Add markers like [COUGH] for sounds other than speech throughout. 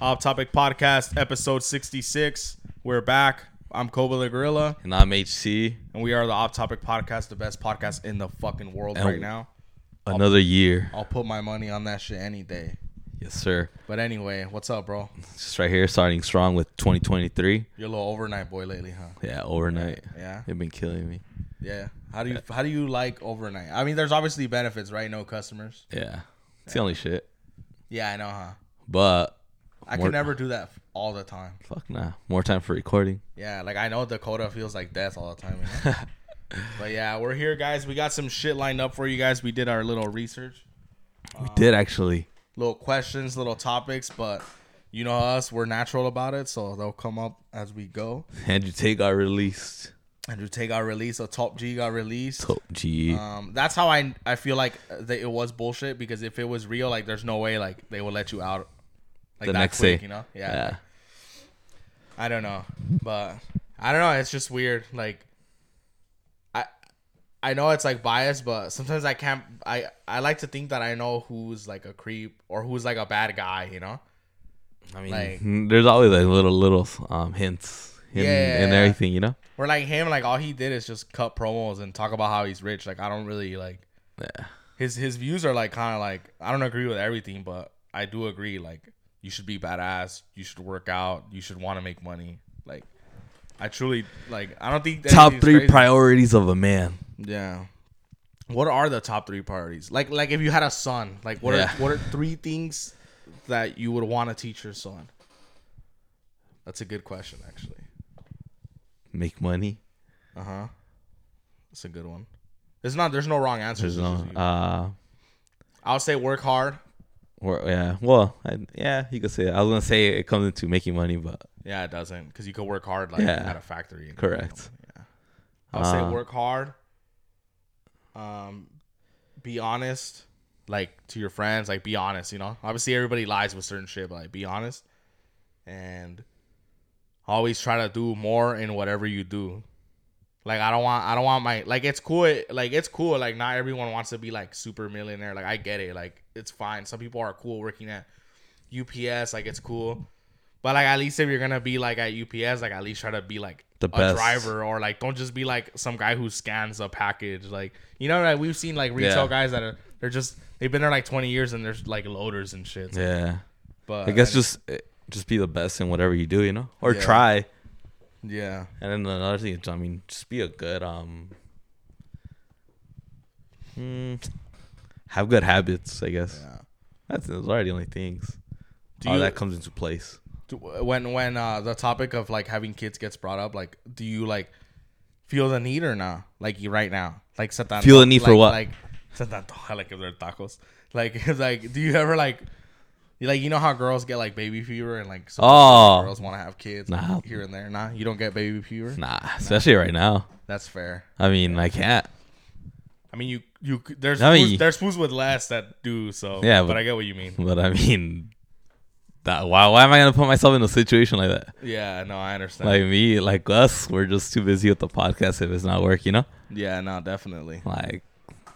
Off Topic Podcast, episode 66. We're back. I'm Koba the Gorilla, And I'm HC. and we are the Off Topic Podcast, the best podcast in the fucking world And- right now. Another year. I'll put my money on that shit any day. Yes, sir. But anyway, what's up, bro? Just right here, starting strong with 2023. You're a little overnight boy lately, huh? Yeah, overnight. Yeah, They've been killing me. yeah. How do you how do you like overnight? I mean, there's obviously benefits, right? No customers. Yeah. It's the only shit. Yeah, I know, huh? But I More- can never do that all the time. fuck nah. More time for recording. Yeah, like I know Dakota feels like death all the time. You know? [LAUGHS] but yeah, we're here, guys. We got some shit lined up for you guys. We did our little research, We did actually. little questions, little topics, but you know us, we're natural about it, so they'll come up as we go. Andrew Tate got released. Andrew Tate got released, so Top G got released. Top G. Um, that's how I I feel like that it was bullshit because if it was real, like there's no way like they would let you out like The next quick, day. you know? Yeah. yeah. I don't know, but I don't know. It's just weird. Like, I I know it's like biased, but sometimes I can't. I I like to think that I know who's like a creep or who's like a bad guy. You know? I mean, like- mm, there's always like little little um hints in, Yeah. in everything, you know? Or like him, like all he did is just cut promos and talk about how he's rich. Like I don't really like Yeah. his his views are like kind of like I don't agree with everything, but I do agree like you should be badass, you should work out, you should want to make money. Like I truly like I don't think Top three crazy. priorities of a man. Yeah. What are the top three priorities? Like like if you had a son, like what Yeah. are what are three things that you would want to teach your son? That's a good question, actually. Make money. Uh huh. That's a good one. There's not. There's no wrong answers. There's no It's uh I'll say work hard. Or yeah. Well, I, yeah, you could say it. I was gonna say it comes into making money, but Yeah, it doesn't because you could work hard like Yeah. at a factory. and- Correct. Yeah. I'll say Uh, work hard. Um, be honest, like to your friends. Like be honest. You know, obviously everybody lies with certain shit, but like be honest, and always try to do more in whatever you do. Like I don't want, I don't want my like it's cool, like it's cool. Like not everyone wants to be like super millionaire. Like I get it. Like it's fine. Some people are cool working at UPS. Like it's cool. But like at least if you're gonna be like at UPS, like at least try to be like The a best. driver or like don't just be like some guy who scans a package. Like you know like we've seen like retail Yeah. guys that are they're just they've been there like 20 years and there's like loaders and shit. yeah. But I guess just eh, just be the best in whatever you do, you know, or Yeah. try. yeah, And then another thing, is, I mean, just be a good um, hmm, have good habits. I guess yeah. that's those are the only things. Do All you- that comes into place. Do- when when uh the topic of like having kids gets brought up, like do you like feel the need or not? Like you right now, like set that Feel the need for what? Like set that like if they're tacos. Like [LAUGHS] like do you ever like you like you know how girls get like baby fever and like some Oh. girls want to have kids Nah. like, here and there. Nah, you don't get baby fever. Nah, especially right now. That's fair. I mean, I can't. I mean, you you there's I mean- there's fools with less that do so. Yeah, but, but- I get what you mean. But I mean, that why why am I gonna put myself in a situation like that? Yeah, no, I understand. Like me, like us, we're just too busy with the podcast if it's not work, you know. yeah, no, definitely. Like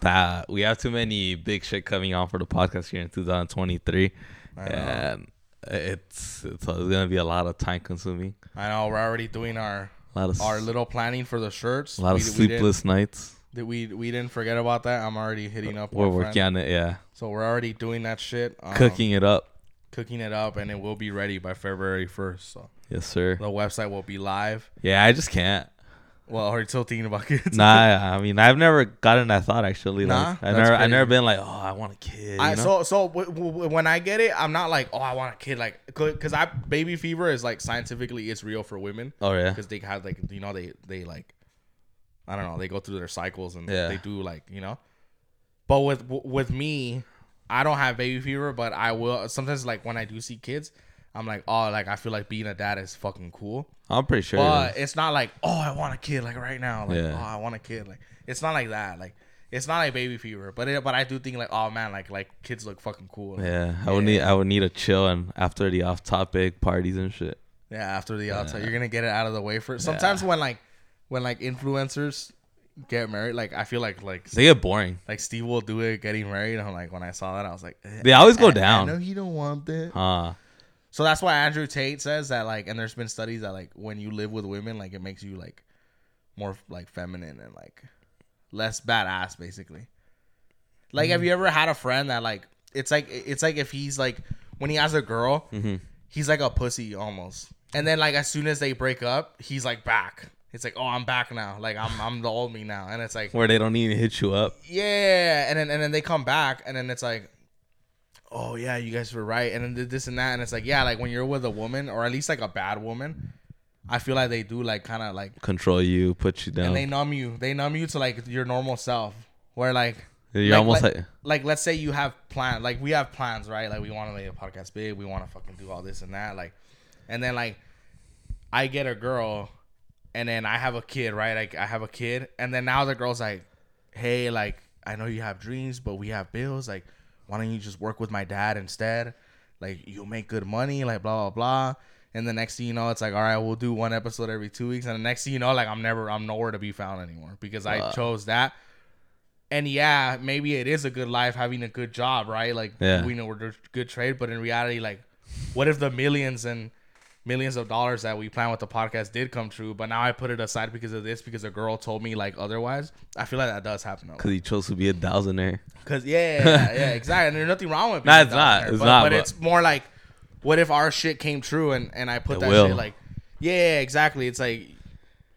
that, we have too many big shit coming on for the podcast here in 2023, I know. and it's it's, it's gonna be a lot of time consuming, I know we're already doing our a lot of our little planning for the shirts. a lot of We- we sleepless nights. Did we we didn't forget about that. I'm already hitting up. We're working friend. on it, yeah, So we're already doing that shit. um, cooking it up. cooking it up, and it will be ready by February first. So Yes, sir. the website will be live. Yeah, I just can't. Well, are you still thinking about [LAUGHS] kids? Nah, I mean, I've never gotten that thought actually. Nah? Like, I never, I never been like, oh, I want a kid. I, so so w- w- when I get it, I'm not like, oh, I want a kid, like, because I baby fever is like scientifically it's real for women oh yeah, because they have like you know they they like, I don't know, they go through their cycles and Yeah. they do like you know, but with with me, I don't have baby fever, but I will sometimes like when I do see kids, I'm like, oh, like I feel like being a dad is fucking cool. I'm pretty sure. But it's not like, oh, I want a kid like right now. Like, Yeah. oh, I want a kid. Like, it's not like that. Like, it's not like baby fever. But it, but I do think like, oh man, like like kids look fucking cool. Yeah, I would need I would need a chill and after the off topic parties and shit. Yeah, after the outside, you're gonna get it out of the way for. Sometimes when like when like influencers get married, like I feel like like They get boring. like Steve will do it getting married. I'm like when I saw that, I was like, eh, They always go I- I down. know he don't want that. Huh. So that's why Andrew Tate says that like, and there's been studies that like when you live with women, like it makes you like more like feminine and like less badass, basically. Like, have you ever had a friend that like it's like it's like if he's like when he has a girl, Mm-hmm. he's like a pussy almost, and then like as soon as they break up, he's like back. It's like, oh, I'm back now. Like I'm I'm the old me now, and it's like, Where they don't even hit you up. yeah, and then and then they come back, and then it's like, oh yeah, you guys were right, and then this and that, and it's like, yeah, like when you're with a woman or at least like a bad woman, I feel like they do like kind of like, Control you, put you down. and they numb you, they numb you to like your normal self, where like. You're like- almost like, like, like let's say you have plans, like we have plans right like we want to make a podcast big we want to fucking do all this and that like and then like i get a girl and then i have a kid right? Like i have a kid and then now the girl's like hey like i know you have dreams but we have bills. Like why don't you just work with my dad instead? Like you'll make good money like blah blah blah. And the next thing you know it's like all right we'll do one episode every two weeks. And the next thing you know like i'm never i'm nowhere to be found anymore because i chose that. And yeah, maybe it is a good life having a good job, right? Like Yeah. we know we're good trade, but in reality, like, what if the millions and millions of dollars that we planned with the podcast did come true? But now I put it aside because of this, because a girl told me like otherwise. I feel like that does happen. because he chose to be a thousandaire. Because yeah, yeah, yeah, [LAUGHS] exactly. And there's nothing wrong with. Being it's not. It's but, not, But but- it's more like, what if our shit came true and and I put that will. shit like, yeah, exactly. It's like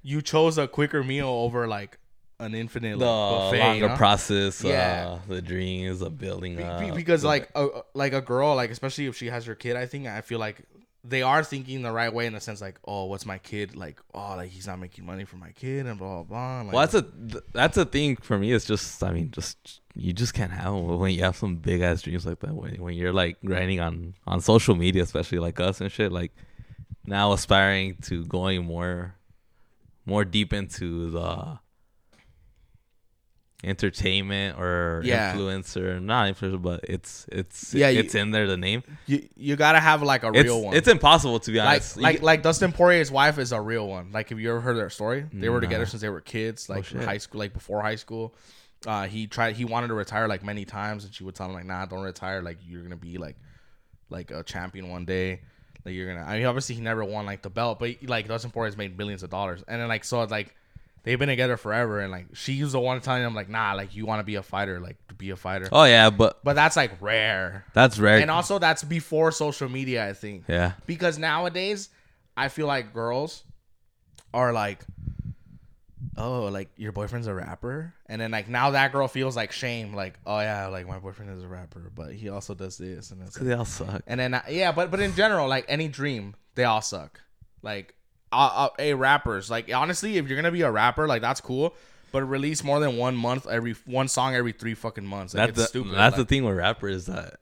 you chose a quicker meal over like an infinite The like, buffet, you longer know? process, Yeah. uh, the dreams of building Be- be- because the- like a, like a girl like especially if she has her kid i think i feel like they are thinking the right way in the sense like oh what's my kid like oh like he's not making money for my kid and blah blah blah like, well, that's a th- that's a thing for me. It's just, I mean, just you just can't have when you have some big ass dreams like that. When when you're like grinding on on social media, especially like us and shit. Like now, aspiring to going more more deep into the entertainment or Yeah. influencer, not influencer, but it's it's Yeah, you- it's in there the name. you, you gotta have like a It's real one it's impossible to be like honest. You like get- like dustin poirier's wife is a real one like have you ever heard their story they were Nah. together since they were kids like shit. high school like before high school uh he tried he wanted to retire like many times and she would tell him like nah don't retire like you're gonna be like like a champion one day like you're gonna i mean obviously he never won like the belt but like dustin poirier's made millions of dollars and then like so like they've been together forever and like she was the one telling him like nah like you want to be a fighter like to be a fighter oh yeah, but but that's like rare that's rare. and also that's before social media i think yeah, because nowadays I feel like girls are like, oh, like your boyfriend's a rapper, and then like now that girl feels like shame, like oh yeah, like my boyfriend is a rapper, but he also does this, and it's because they all suck. and then uh, yeah, but but in general, like any dream, they all suck. Like, uh, uh, hey, rappers, like honestly, if you're gonna be a rapper, like that's cool. But release more than one month every one song every three fucking months. Like, That's it's the, stupid. That's like, the thing with rappers that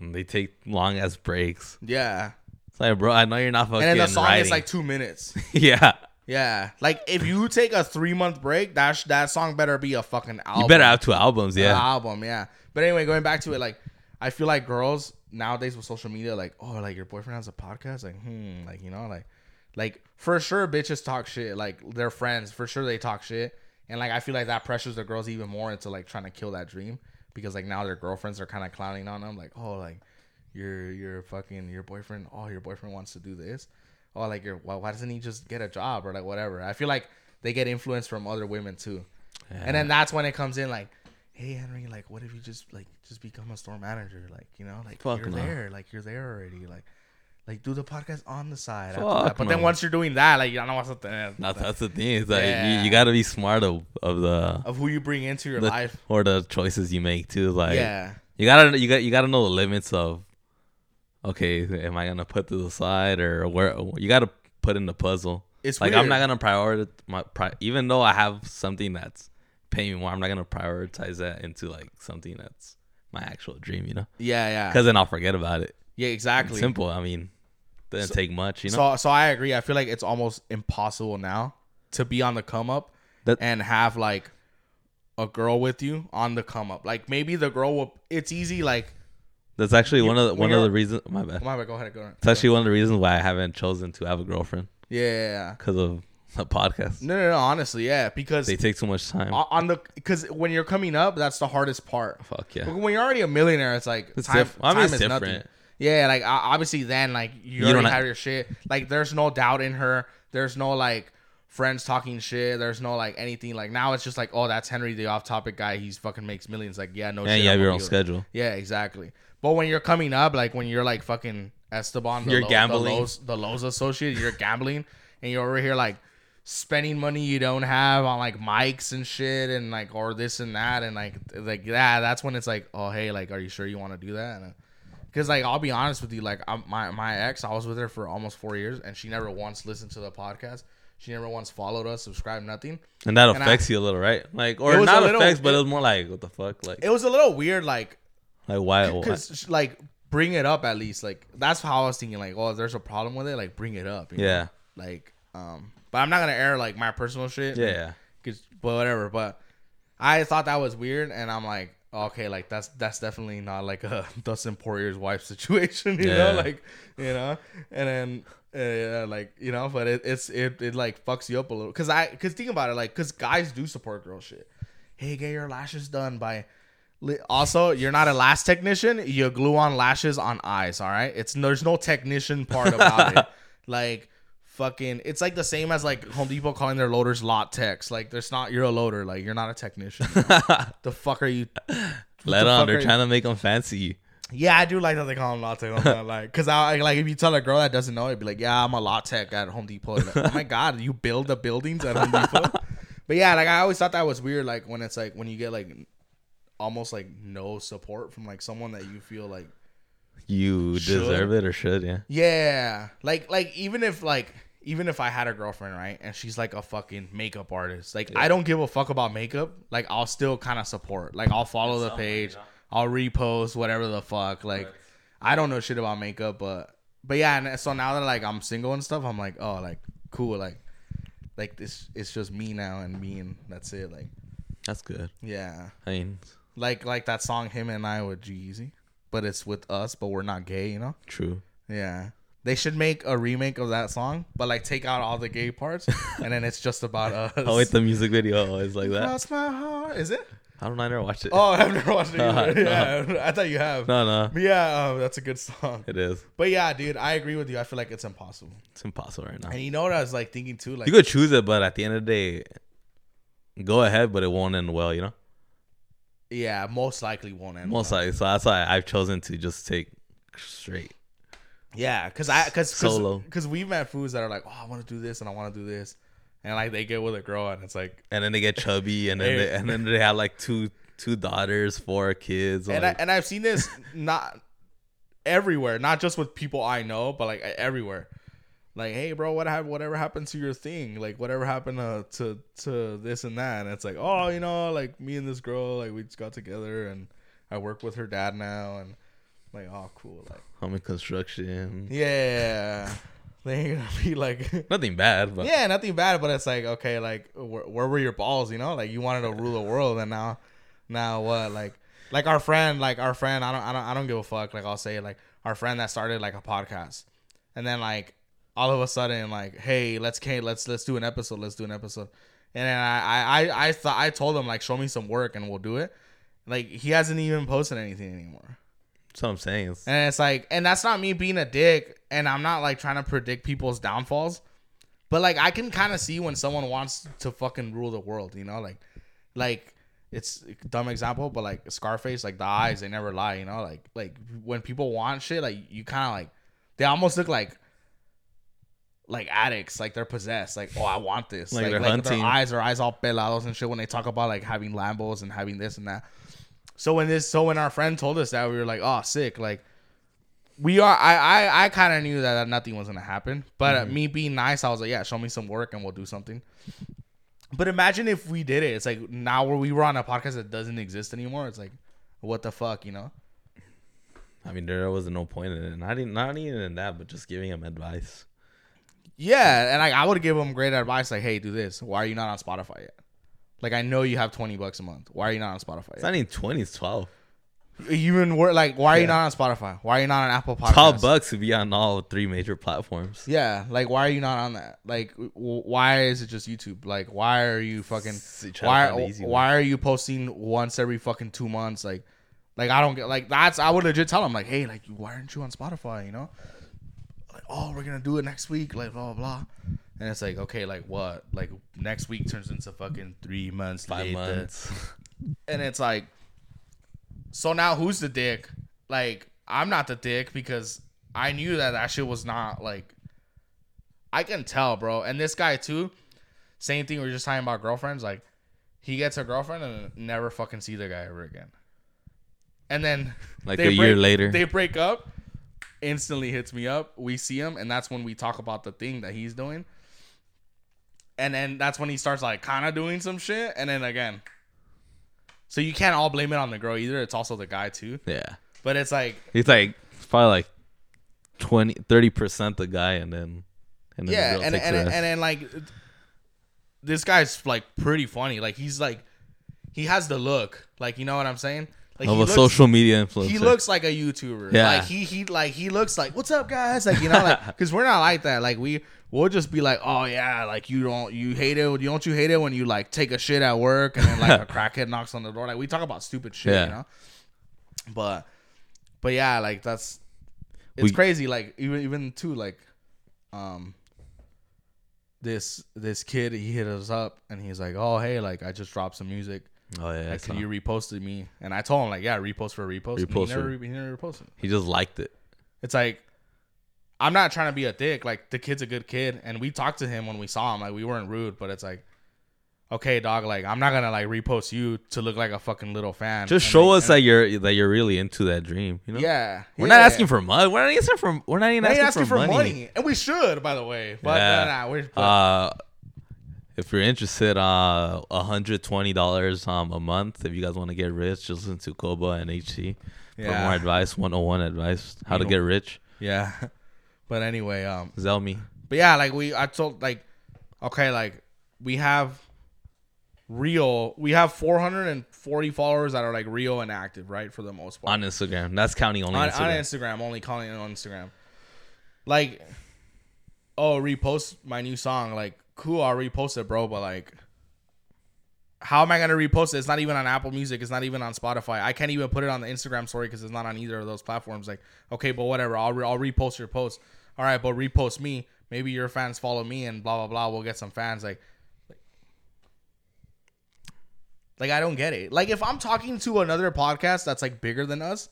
they take long as breaks. yeah. It's like, bro, I know you're not fucking And then the song writing. is like two minutes. [LAUGHS] yeah, Yeah, like if you take a three month break, that sh- that song better be a fucking album. you better have two albums. An Yeah, album. Yeah. But anyway, going back to it, like I feel like girls nowadays with social media, like oh, like your boyfriend has a podcast, like hmm, like you know, like like for sure, bitches talk shit. Like their friends, for sure, they talk shit, and like I feel like that pressures the girls even more into like trying to kill that dream because like now their girlfriends are kind of clowning on them, like oh, like your your fucking your boyfriend, oh, your boyfriend wants to do this. Oh, like your why, why doesn't he just get a job or like whatever? I feel like they get influence from other women too. And then that's when it comes in like, hey Henry, like what if you just like just become a store manager? Like, you know, like Fuck you're no. there, like you're there already. Like like do the podcast on the side. Fuck. But then once you're doing that, like you don't know what's up there. That's, that's the thing. Is that Yeah. you, you got to be smart of, of the, of who you bring into your the life. or the choices you make too. Like, yeah. you gotta you got you gotta know the limits of. Okay, am I gonna put to the side or where? You gotta put in the puzzle. It's like weird. I'm not gonna prioritize my pri- even though I have something that's paying me more. I'm not gonna prioritize that into like something that's my actual dream. You know, Yeah, yeah. because then I'll forget about it. Yeah, exactly. Simple. I mean, doesn't So- take much. You know. So so I agree. I feel like it's almost impossible now to be on the come up That- and have like a girl with you on the come up. Like maybe the girl will. It's easy. Like That's actually one of the, one of the reasons. My bad. my bad. Go ahead. Go ahead. It's actually one of the reasons why I haven't chosen to have a girlfriend Yeah, because of the podcast. No, no, no. Honestly, yeah. Because They take too much time. on the because when you're coming up, that's the hardest part. Fuck But yeah. when you're already a millionaire, it's like It's time. diff- I mean, time it's is different. nothing. Yeah, like obviously then like you, You already don't have your shit. Like there's no doubt in her. There's no like friends talking shit. There's no like anything. Like now it's just like oh that's Henry the off topic guy. He's fucking makes millions. Like yeah no. Yeah, shit, you have your own schedule. Yeah, exactly. But when you're coming up, like when you're like fucking Esteban, the You're Lo- gambling. the Lowe's, the Lowe's associate, you're gambling, and you're over here like spending money you don't have on like mics and shit, and like or this and that, and like like yeah, that's when it's like, oh hey, like, are you sure you want to do that? And, Cause like I'll be honest with you, like I'm, my my ex, I was with her for almost four years, and she never once listened to the podcast. She never once followed us, subscribed, nothing. And that And I- affects you a little, right? Like, or not little- affects, but it- it was more like, what the fuck? Like, It was a little weird, like like why? because like bring it up at least like that's how i was thinking like oh if there's a problem with it like bring it up you know? Yeah. like um but i'm not gonna air like my personal shit Yeah. cause, but whatever but i thought that was weird and i'm like okay like that's that's definitely not like a [LAUGHS] dustin poirier's wife situation [LAUGHS] you Yeah. know like you know? And then uh, like you know but it, it's it, it like fucks you up a little. Because i because think about it like because guys do support girl shit. Hey get your lashes done by also you're not a lash technician you glue on lashes on eyes all right? It's there's no technician part about it. [LAUGHS] Like fucking it's like the same as like home depot calling their loaders lot techs like there's not you're a loader. Like you're not a technician. [LAUGHS] The fuck are you Let the on. They're are you- trying to make them fancy. yeah i do like that they call them lot tech like because i like if you tell a girl that doesn't know it'd be like yeah i'm a lot tech at home depot. Like, oh my god you build the buildings at home depot? [LAUGHS] But yeah like i always thought that was weird like when it's like when you get like almost like no support from like someone that you feel like You Should. deserve it or should, yeah. yeah. Like like even if like even if i had a girlfriend right and she's like a fucking makeup artist like i don't give a fuck about makeup. Like i'll still kind of support. Like i'll follow the page. i'll repost whatever the fuck. Like i don't know shit about makeup but but yeah and so now that like i'm single and stuff i'm like oh like cool. Like like this it's just me now and me and that's it like. That's good. yeah. I mean, like like that song him and i with g-eazy but it's with us but we're not gay you know true. yeah. They should make a remake of that song, but like take out all the gay parts, [LAUGHS] and then it's just about us. Oh, wait, the music video is like that. Cross my heart. Is it? I don't know. I never watched it. Oh, [LAUGHS] I've never watched it. [LAUGHS] Either. No. Yeah, I thought you have. No, no. But yeah, um, that's a good song. It is. But yeah, dude, I agree with you. I feel like it's impossible. It's impossible right now. And you know what I was like thinking too? Like, You could choose it, but at the end of the day, go ahead, but it won't end well, you know? Yeah, most likely won't end. Most likely. So that's why I've chosen to just take straight. Yeah, because I because Solo. because we've met foods that are like, oh, I want to do this and I want to do this, and like they get with a girl and it's like, And then they get chubby, and then they, [LAUGHS] and then they have like two two daughters, four kids. and I, and I've seen this [LAUGHS] not everywhere, not just with people I know, but like everywhere. Like, hey, bro, what happened? Whatever happened to your thing? Like, whatever happened to, to to this and that? And it's like, oh, you know, like me and this girl, like we just got together, and I work with her dad now, and like, oh, cool, like, I'm in construction. yeah, they ain't gonna be like, [LAUGHS] Nothing bad, but yeah, nothing bad, but it's like, okay, like, where, where were your balls? You know, like you wanted to rule the world, and now, now what? Like, like our friend, like our friend, I don't, I don't, I don't give a fuck. Like I'll say, like our friend that started like a podcast, and then like all of a sudden, like, hey, let's, okay, let's, let's do an episode, let's do an episode, and then I, I, I, I thought I told him like, show me some work and we'll do it. Like he hasn't even posted anything anymore. that's what I'm saying. And it's like, and that's not me being a dick, and I'm not like trying to predict people's downfalls, but like I can kind of see when someone wants to fucking rule the world, you know, like, like it's a dumb example, but like Scarface, like the eyes, they never lie, you know, like like when people want shit, like you kind of like they almost look like like addicts, like they're possessed, like oh I want this, Like like, they're like hunting. their eyes, their eyes all pelados and shit when they talk about like having Lambos and having this and that. So when this, so when our friend told us that, we were like, oh, sick. Like, we are. I I, I kind of knew that, nothing was gonna happen. But uh, me being nice, I was like, yeah, show me some work and we'll do something. But imagine if we did it. It's like now where we were on a podcast that doesn't exist anymore. It's like, what the fuck, you know? I mean, there was no point in it. Not even, not even in that, but just giving him advice. Yeah, and like I would give them great advice, like, hey, do this. Why are you not on Spotify yet? Like I know you have twenty bucks a month. Why are you not on Spotify It's yet? not even 20, it's 12. Even wor- like, why are you Yeah. not on Spotify? Why are you not on Apple Podcasts? 12 bucks to be on all three major platforms. Yeah, like why are you not on that? Like w- why is it just YouTube? Like why are you fucking S- try to find the why easy why are you posting once every fucking 2 months like Like I don't get like that's I would legit tell him like, hey, like why aren't you on Spotify? You know, oh we're gonna do it next week, like blah blah blah. And it's like okay, like what? Like next week turns into fucking three months, Five later. months. and it's like, so now who's the dick? Like I'm not the dick because I knew that that shit was not like. I can tell, bro. And this guy too, same thing. We are just talking about girlfriends. Like, he gets a girlfriend and never fucking see the guy ever again. And then Like a year later. they break up. Instantly hits me up. We see him, and that's when we talk about the thing that he's doing. And then that's when he starts like kind of doing some shit, and then again. So you can't all blame it on the girl either. It's also the guy too. yeah. But it's like He's like it's probably like 20 30 percent the guy and then and then yeah, the girl and and, and then like this guy's like pretty funny. Like he's like he has the look. Like you know what I'm saying? Like of a looks, social media influencer. he looks like a YouTuber. Yeah. Like he he like he looks like what's up guys? Like you know like [LAUGHS] because we're not like that. Like we we'll just be like oh yeah like you don't you hate it don't you hate it when you like take a shit at work and then like a [LAUGHS] crackhead knocks on the door. Like we talk about stupid shit. Yeah. You know. But but yeah like that's it's We- crazy. Like even even too like um this this kid he hit us up and he's like oh hey like I just dropped some music. Oh yeah. Like, you repost it me? And I told him like, yeah, repost for a repost. He never, he never reposted. he just liked it. It's like, I'm not trying to be a dick. Like the kid's a good kid, and we talked to him when we saw him. Like we weren't rude, but it's like, okay, dog. Like I'm not gonna like repost you to look like a fucking little fan. Just And, show like, us that you're that you're really into that dream. You know. Yeah, We're yeah. not asking for money. We're not asking for. We're not even We're asking, asking for, money. and we should, by the way. But Yeah. nah, nah, we're. But, Uh, if you're interested, uh, hundred twenty dollars um a month. If you guys want to get rich, just listen to Koba and HC for Yeah. more advice. One hundred one advice how to know- get rich. yeah, [LAUGHS] but anyway, um, Zell me. But yeah, like we, I told like, okay, like we have real, we have 440 followers that are like real and active, right, for the most part on Instagram. That's counting only on, Instagram. on Instagram, only calling it on Instagram. Like, oh, repost my new song, like cool, I'll repost it, bro. But like, how am I gonna repost it? It's not even on Apple Music. It's not even on Spotify. I can't even put it on the Instagram story because it's not on either of those platforms. Like, okay, but whatever. I'll re- I'll repost your post. All right, but repost me. Maybe your fans follow me and blah blah blah. We'll get some fans. Like, like, like I don't get it. Like if I'm talking to another podcast that's like bigger than us,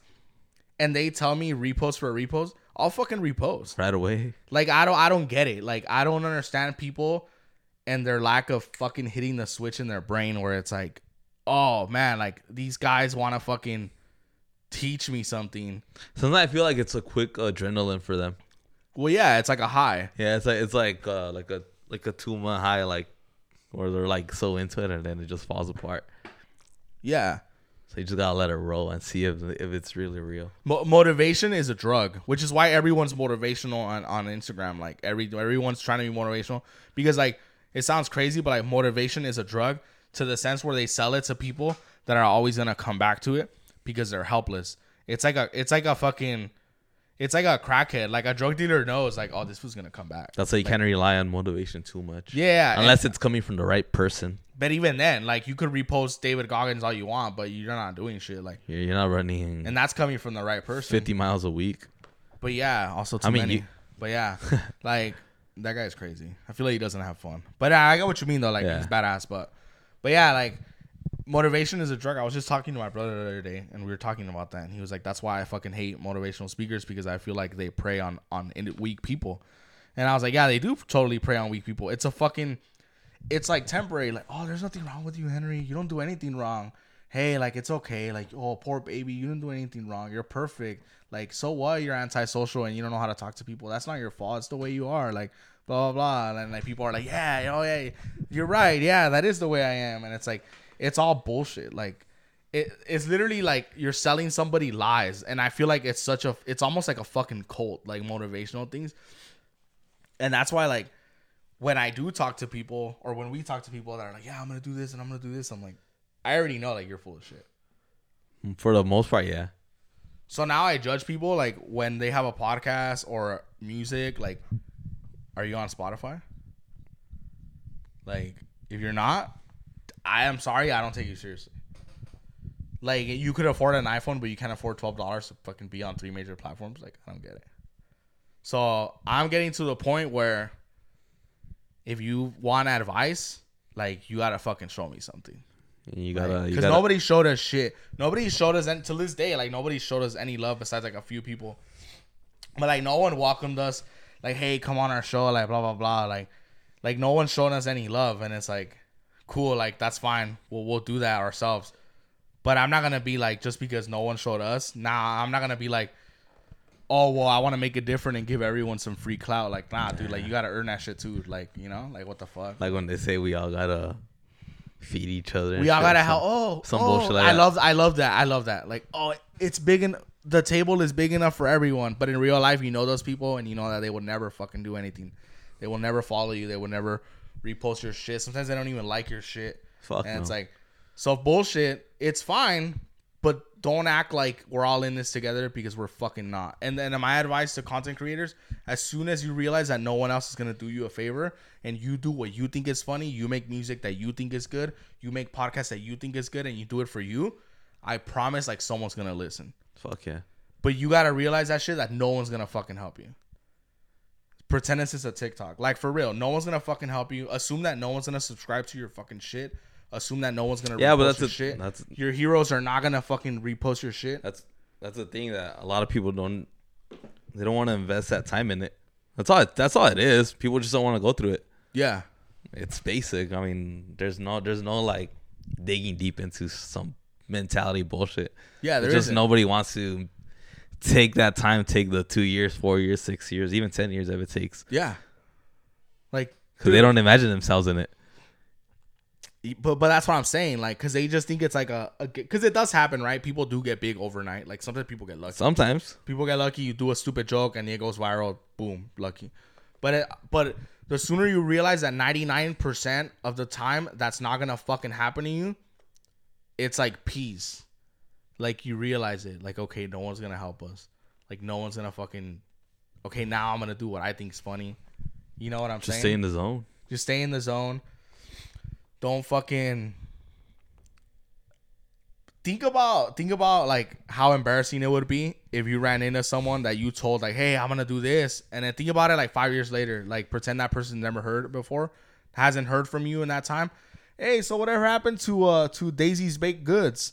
and they tell me repost for a repost, I'll fucking repost. right away. Like I don't I don't get it. Like I don't understand people and their lack of fucking hitting the switch in their brain where it's like, oh man, like these guys want to fucking teach me something. Sometimes I feel like it's a quick adrenaline for them. Well, yeah, it's like a high. Yeah, it's like it's like uh, like a like a two month high, like where they're like so into it and then it just falls apart. Yeah. So you just gotta let it roll and see if if it's really real. Mo- motivation is a drug, which is why everyone's motivational on, on Instagram. Like every everyone's trying to be motivational because like it sounds crazy, but like motivation is a drug to the sense where they sell it to people that are always gonna come back to it because they're helpless. It's like a it's like a fucking it's like a crackhead. Like a drug dealer knows like oh this was gonna come back. That's why you can't rely on motivation too much. Yeah, unless it's coming from the right person. but even then, like you could repost David Goggins all you want, but you're not doing shit. Like You're, you're not running and that's coming from the right person. 50 miles a week. But yeah, also too I mean, many. you- But yeah, [LAUGHS] like that guy's crazy. I feel like he doesn't have fun. But uh, I get what you mean though. Like Yeah. he's badass. But but yeah, like motivation is a drug. I was just talking to my brother the other day, and we were talking about that, and he was like, "That's why I fucking hate motivational speakers because I feel like they prey on on in- weak people." And I was like, "Yeah, they do totally prey on weak people. It's a fucking, it's like temporary. Like, oh, there's nothing wrong with you, Henry. You don't do anything wrong." Hey, like it's okay. Like, oh, poor baby, you didn't do anything wrong. You're perfect. Like, so what? You're antisocial and you don't know how to talk to people. That's not your fault. It's the way you are. Like, blah blah blah. And like people are like, yeah, oh yeah, you're right. Yeah, that is the way I am. And it's like, it's all bullshit. Like, it, it's literally like you're selling somebody lies. And I feel like it's such a, it's almost like a fucking cult, like motivational things. And that's why like when I do talk to people or when we talk to people that are like, yeah, I'm gonna do this and I'm gonna do this, I'm like, I already know like you're full of shit. For the most part, yeah. So now I judge people like when they have a podcast or music. Like, are you on Spotify? Like, if you're not, I am sorry, I don't take you seriously. Like you could afford an iPhone, but you can't afford twelve dollars to fucking be on three major platforms. Like I don't get it. So I'm getting to the point where if you want advice, like you gotta fucking show me something. You gotta, Because nobody showed us shit. Nobody showed us, and to this day, like nobody showed us any love besides like a few people. But like no one welcomed us. Like, hey, come on our show. Like blah blah blah. Like, like no one's showing us any love, and it's like, cool. Like that's fine. We'll we'll do that ourselves. But I'm not gonna be like just because no one showed us. Nah, I'm not gonna be like, oh well, I want to make it different and give everyone some free clout. Like, nah, dude. Like you gotta earn that shit too. Like you know, like what the fuck. like when they say we all gotta feed each other. and We all shit, gotta help. Oh, some oh, bullshit like I that. love, I love that. I love that. Like, oh, it's big and the table is big enough for everyone. But in real life, you know those people, and you know that they will never fucking do anything. They will never follow you. They will never repost your shit. Sometimes they don't even like your shit. Fuck and it's like, so bullshit. It's fine, but don't act like we're all in this together because we're fucking not. And then my advice to content creators: as soon as you realize that no one else is gonna do you a favor, and you do what you think is funny, you make music that you think is good, you make podcasts that you think is good, and you do it for you. I promise, like someone's gonna listen. Fuck yeah. But you gotta realize that shit that no one's gonna fucking help you. Pretend this is a TikTok. Like for real, no one's gonna fucking help you. Assume that no one's gonna subscribe to your fucking shit. Assume that no one's gonna Yeah, repost but that's your a- shit. that's- your heroes are not gonna fucking repost your shit. That's that's the thing that a lot of people don't. They don't want to invest that time in it. That's all. It, that's all it is. People just don't want to go through it. Yeah. It's basic. I mean, there's no, there's no like digging deep into some mentality bullshit. Yeah, there is just isn't. nobody wants to take that time. Take the two years, four years, six years, even ten years if it takes, Yeah. Like because they don't imagine themselves in it. but but that's what I'm saying. Like, cause they just think it's like a, a cause it does happen, right? People do get big overnight. Like sometimes people get lucky. Sometimes people get lucky. You do a stupid joke and it goes viral. Boom, lucky. But it, but the sooner you realize that 99% of the time that's not gonna fucking happen to you, it's like peace. Like you realize it. Like okay, no one's gonna help us. Like no one's gonna fucking. Okay, now I'm gonna do what I think's funny. You know what I'm just saying? Just stay in the zone. Just stay in the zone. Don't fucking think about think about like how embarrassing it would be if you ran into someone that you told like, "Hey, I'm gonna do this," and then think about it like five years later, like pretend that person never heard before, hasn't heard from you in that time. Hey, so whatever happened to uh to Daisy's baked goods?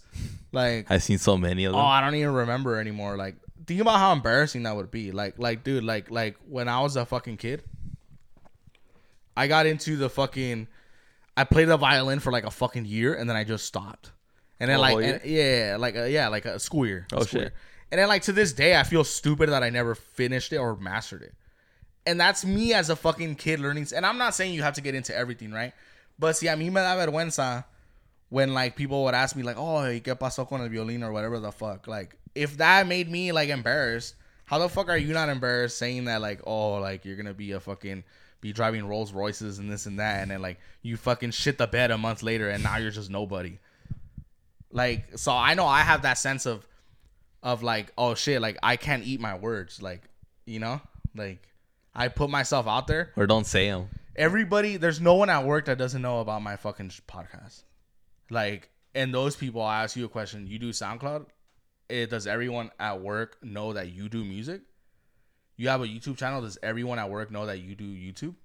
Like, I've seen so many of them. Oh. I don't even remember anymore. Like, think about how embarrassing that would be. Like, like, dude, like, like when I was a fucking kid, I got into the fucking. I played the violin for like a fucking year, and then I just stopped. And then Oh, like, and- yeah, like, a, yeah, like a school year. a Oh, school shit. year. And then like to this day, I feel stupid that I never finished it or mastered it. And that's me as a fucking kid learning. And I'm not saying you have to get into everything, right? But see, a mí me da vergüenza when like people would ask me like, "Oh, ¿y qué pasó con el violín?" or whatever the fuck. Like, if that made me like embarrassed, how the fuck are you not embarrassed saying that like, "Oh, like you're gonna be a fucking be driving Rolls Royces and this and that," and then like you fucking shit the bed a month later and now you're just nobody. Like, so I know I have that sense of of like, oh shit, like I can't eat my words, like you know, like I put myself out there Or don't say them. Everybody there's no one at work that doesn't know about my fucking podcast. Like and those people i ask you a question you do soundcloud? It, does everyone at work know that you do music? You have a youtube channel does everyone at work know that you do youtube?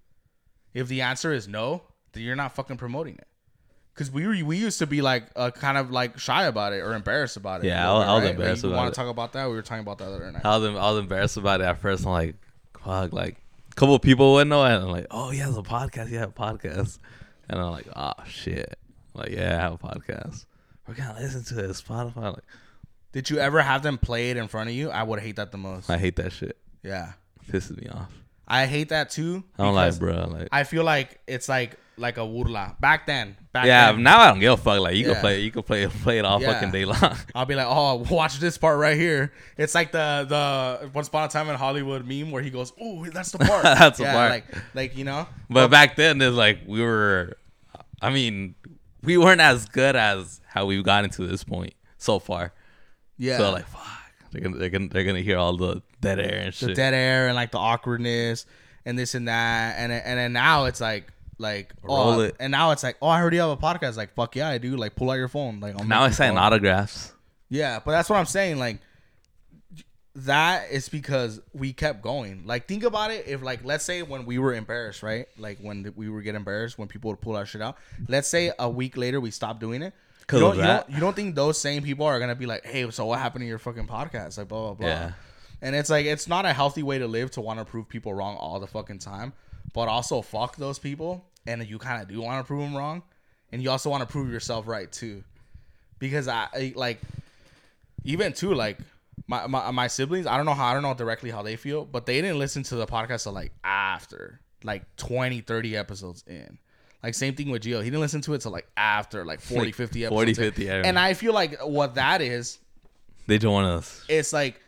If the answer is no then you're not fucking promoting it. Because we were, we used to be like uh, kind of like shy about it or embarrassed about it. Yeah, I was- I was bit, embarrassed like, you about want it. to talk about that? We were talking about that the other night. I was I was embarrassed about it at first. I'm like, fuck, like couple of people would know, and I'm like, oh, he has a podcast. Have a podcast, and I'm like, oh shit, like yeah, I have a podcast. We're gonna listen to it. Spotify. Like, did you ever have them play it in front of you i would hate that the most I hate that shit. yeah pisses me off. I hate that too. I don't like, bro. Like, I feel like it's like like a wurla. Back then, back yeah. then, Now I don't give a fuck. Like, you Yeah. can play, you can play, play it all Yeah. fucking day long. [LAUGHS] I'll be like, oh, watch this part right here. It's like the the Once Upon a Time in Hollywood meme where he goes, oh, that's the [LAUGHS] part. That's the part. Like like you know. But back then, it's like we were. I mean, we weren't as good as how we've gotten to this point so far. Yeah. So like, fuck, they're gonna they're gonna they're gonna hear all the dead air and shit. the dead air and like the awkwardness and this and that and and then now it's like Like, Roll oh, it. and now it's like, oh, I heard you have a podcast. Like, fuck yeah, I do. Like, pull out your phone. Like, I'll Now I sign autographs. Yeah, but that's what I'm saying. Like, that is because we kept going. Like, think about it. If like, let's say when we were embarrassed, right? Like when we were getting embarrassed when people would pull our shit out. Let's say a week later we stopped doing it. You don't, you, don't, you don't think those same people are gonna be like, hey, so what happened to your fucking podcast? Like, blah blah blah. Yeah. And it's like it's not a healthy way to live to want to prove people wrong all the fucking time, but also fuck those people, and you kind of do want to prove them wrong, and you also want to prove yourself right too, because I, I like even too like my, my my siblings. I don't know how I don't know directly how they feel, but they didn't listen to the podcast till like after like 20, 30 episodes in. Like same thing with Gio. He didn't listen to it till like after like 40, 50 episodes. 40, 50, I and I feel like what that is They don't want us. it's like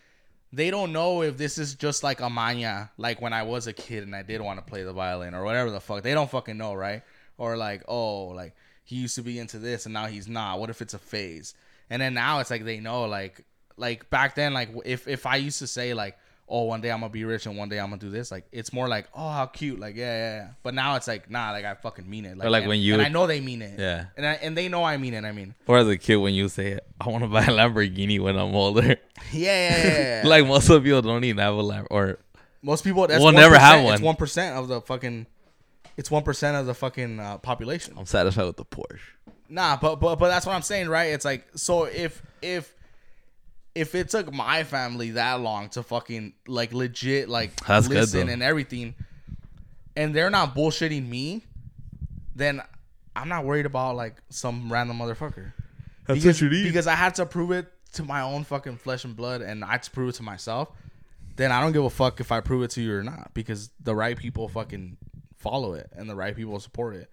they don't know if this is just like a mania, like when I was a kid and I did want to play the violin or whatever the fuck. They don't fucking know, right? Or like, oh, like he used to be into this and now he's not. What if it's a phase? And then now it's like they know, like, like back then, like if if I used to say like, oh, one day I'm gonna be rich and one day I'm gonna do this, like it's more like, oh, how cute, like yeah, yeah, yeah. But now it's like, nah, like I fucking mean it. Like, Or like and- when you- and I know they mean it. Yeah. And I, and they know I mean it. I mean, Or as a kid, when you say, "I want to buy a Lamborghini when I'm older," [LAUGHS] yeah, yeah, yeah, yeah. [LAUGHS] like most of people don't even have a Lamb. Or Most people that's We'll never have 1%, It's one. one percent of the fucking. It's one percent of the fucking uh, population. I'm satisfied with the Porsche. Nah, but but but that's what I'm saying, right? It's like so if if if it took my family that long to fucking like legit like That's listen though. and everything, and they're not bullshitting me, then I'm not worried about like some random motherfucker. That's because, what you need. Because I had to prove it to my own fucking flesh and blood, and I had to prove it to myself. Then I don't give a fuck if I prove it to you or not, because the right people fucking follow it, and the right people support it,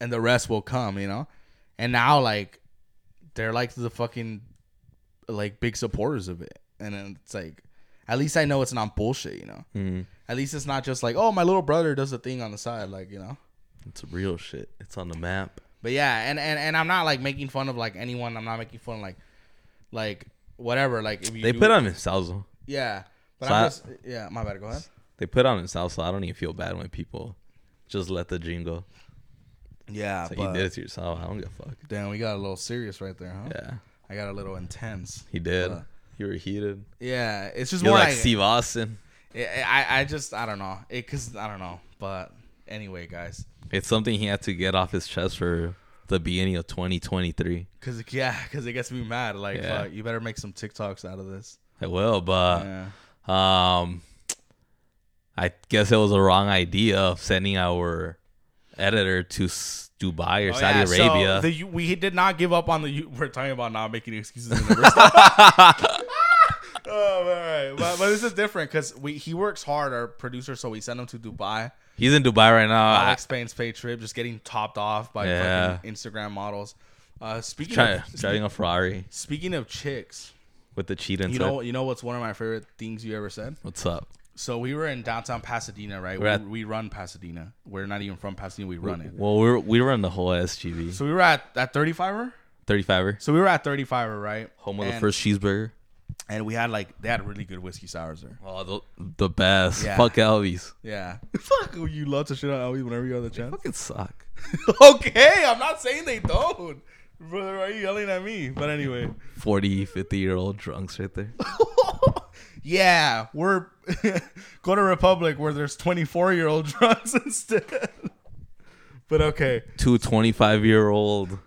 and the rest will come, you know. And now, like, they're like the fucking like big supporters of it, and then it's like, at least I know it's not bullshit, you know. Mm. At least it's not just like, oh, my little brother does a thing on the side, like you know. It's real shit. It's on the map. But yeah, and, and and I'm not like making fun of like anyone. I'm not making fun of like like whatever. Like if you They do- put on themselves. yeah. But So I'm I- just yeah. My bad. Go ahead. They put on themselves, so I don't even feel bad when people just let the dream go. Yeah, So you did it to yourself. I don't give a fuck. damn, we got a little serious right there, huh? Yeah, I got a little intense. he did. Uh, you were heated. Yeah, it's just You're more like like, Steve Austin. I I just I don't know it because I don't know. But anyway, guys, It's something he had to get off his chest for the beginning of 2023. because yeah, because it gets me mad. Like, Yeah. fuck, you better make some TikToks out of this. I will, but yeah. um, I guess it was a wrong idea of sending our editor to s- Dubai or Oh, Saudi yeah, so Arabia. the, we did not give up on the. We're talking about not making excuses. In the [LAUGHS] [LAUGHS] oh, all right, but, but this is different because we he works hard, our producer. So we sent him to Dubai. He's in Dubai right now. Alex Payne's paid trip, just getting topped off by Yeah. fucking Instagram models. Uh, speaking trying, of driving a Ferrari speaking of chicks, with the cheat inside. you know you know what's one of my favorite things you ever said. What's up? So we were in downtown Pasadena, right? We're at- we run Pasadena. We're not even from Pasadena. We run it. Well, we were in the whole SGV. So we were at at 35er. 35er. So we were at 35er, right? Home of the first cheeseburger. and we had like they had really good whiskey sours there. Oh, the, the best. Yeah. Fuck Elvis. Yeah, [LAUGHS] fuck you love to shit on Elvis whenever you have the chance. Fucking suck. [LAUGHS] okay, I'm not saying they don't, brother. Why are you yelling at me? But anyway, 40, 50 year old drunks right there. [LAUGHS] yeah, we're [LAUGHS] go to Republic where there's 24 year old [LAUGHS] drunks instead. But okay, Two 25 year old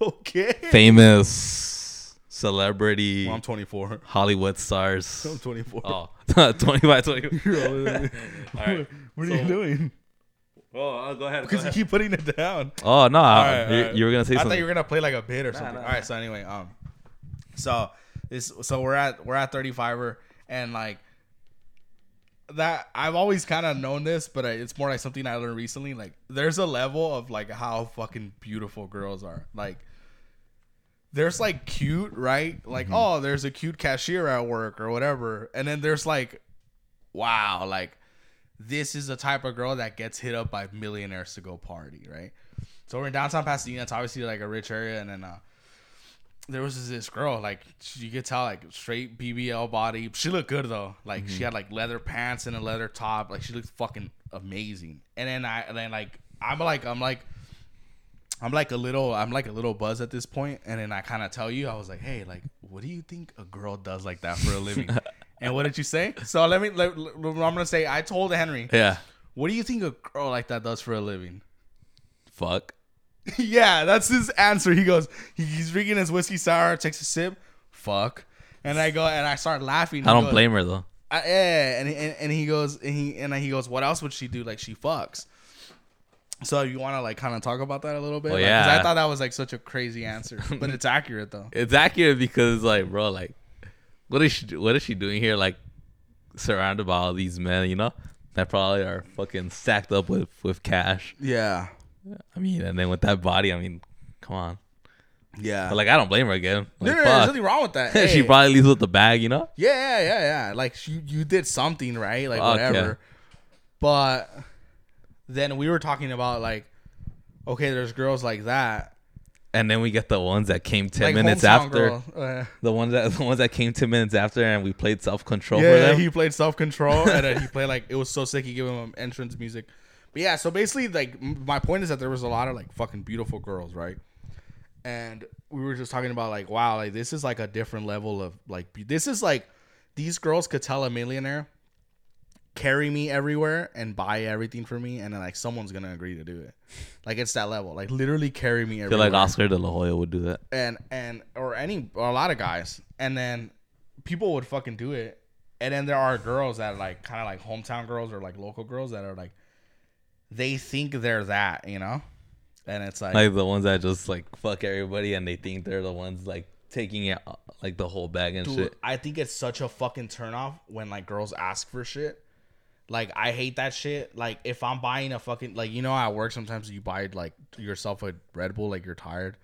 okay. famous celebrity Well, I'm 24. Hollywood stars. [LAUGHS] I'm 24. Oh, 25, 20. You're older than me. All right. What are you doing? Oh, go ahead. Because you keep putting it down. Oh, no. All right, you, all right. you were going to say I something. thought you were gonna play like a bit or something. nah, All right. So anyway, um, so this so we're at we're at 35er and like that I've always kind of known this, but I- it's more like something I learned recently. Like there's a level of like how fucking beautiful girls are. Like there's like cute, right? Like oh, there's a cute cashier at work or whatever, and then there's like wow, like this is the type of girl that gets hit up by millionaires to go party, right? So we're in downtown Pasadena. It's obviously like a rich area, and then uh, there was this, girl, like you could tell, like straight BBL body. She looked good though. Like Mm-hmm. she had like leather pants and a leather top. Like she looked fucking amazing. And then I, and then like I'm like I'm like I'm like a little I'm like a little buzz at this point. and then I kind of tell you I was like, hey, like, what do you think a girl does like that for a living? [LAUGHS] and what did you say? So let me. Let, let- I'm gonna say I told Henry, Yeah. what do you think a girl like that does for a living? Fuck. [LAUGHS] yeah, that's his answer. He goes, he- he's drinking his whiskey sour, takes a sip, fuck, and I go and I start laughing. I don't goes- blame her though. I, yeah, and, and and he goes and he and he goes, what else would she do? Like she fucks. So you want to like kind of talk about that a little bit? Oh, Like, yeah. I thought that was like such a crazy [LAUGHS] answer, but it's accurate though. It's accurate because like, bro, like, what is she? What is she doing here? Like, surrounded by all these men, you know, that probably are fucking stacked up with with cash. Yeah, I mean, and then with that body, I mean, come on. yeah. But like, I don't blame her again. Like, no, no, there's fuck. nothing wrong with that. [LAUGHS] she probably leaves with the bag, you know. yeah, yeah, yeah, yeah. Like you, you did something right, like Fuck, whatever. But then we were talking about like, okay, there's girls like that. And then we get the ones that came ten like minutes after. Uh, The ones that the ones that came ten minutes after, and we played self control for yeah, them. he played self control, and then he [LAUGHS] played like it was so sick. He gave him entrance music. But yeah, so basically, like my point is that there was a lot of like fucking beautiful girls, right? And we were just talking about like, wow, like this is like a different level of like be- this is like these girls could tell a millionaire carry me everywhere and buy everything for me, and then like someone's gonna agree to do it. Like it's that level, like literally carry me I everywhere feel like Oscar De La Hoya would do that. and and or any or a lot of guys and then people would fucking do it and then there are girls that are like kind of like hometown girls or like local girls that are like they think they're that you know? And it's like, Like the ones that just like fuck everybody, and they think they're the ones like taking it uh, like the whole bag and dude, shit. i think it's such a fucking turnoff when like girls ask for shit. Like i hate that shit. Like if i'm buying a fucking like you know at work sometimes you buy like yourself a red bull like you're tired?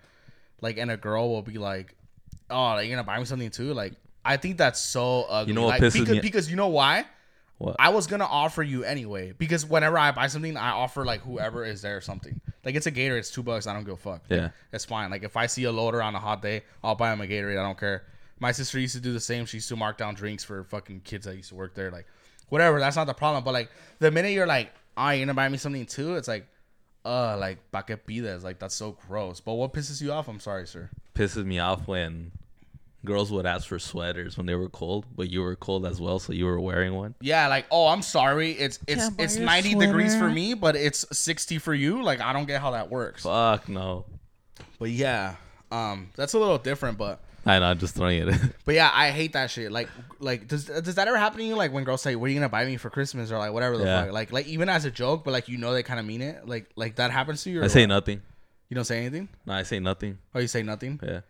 Like and a girl will be like oh like, you're gonna buy me something too? Like i think that's so ugly. You know what like, pisses because, me- because you know why What? i was gonna offer you anyway because whenever i buy something i offer like whoever is there something. Like it's a gator it's two bucks i don't give a fuck. Like, Yeah. it's fine. Like if i see a loader on a hot day i'll buy him a gatorade i don't care. My sister used to do the same she used to mark down drinks for fucking kids that used to work there like whatever that's not the problem but like the minute you're like oh you're gonna buy me something too? It's like uh like pa que pides like that's so gross. But what pisses you off? I'm sorry sir. Pisses me off when girls would ask for sweaters when they were cold, but you were cold as well, so you were wearing one. Yeah, like, oh, I'm sorry. It's it's Can't it's your 90 degrees for me, but it's 60 for you. Like, I don't get how that works. Fuck no. But yeah, um, that's a little different. But I know, I'm just throwing it. in. [LAUGHS] but yeah, I hate that shit. Like like does does that ever happen to you? Like when girls say, "What are you gonna buy me for Christmas?" or like whatever the Yeah. fuck. Like like even as a joke, but like you know they kind of mean it. Like like that happens to you. Or I say what? nothing. You don't say anything. No, I say nothing. Oh, you say nothing. Yeah.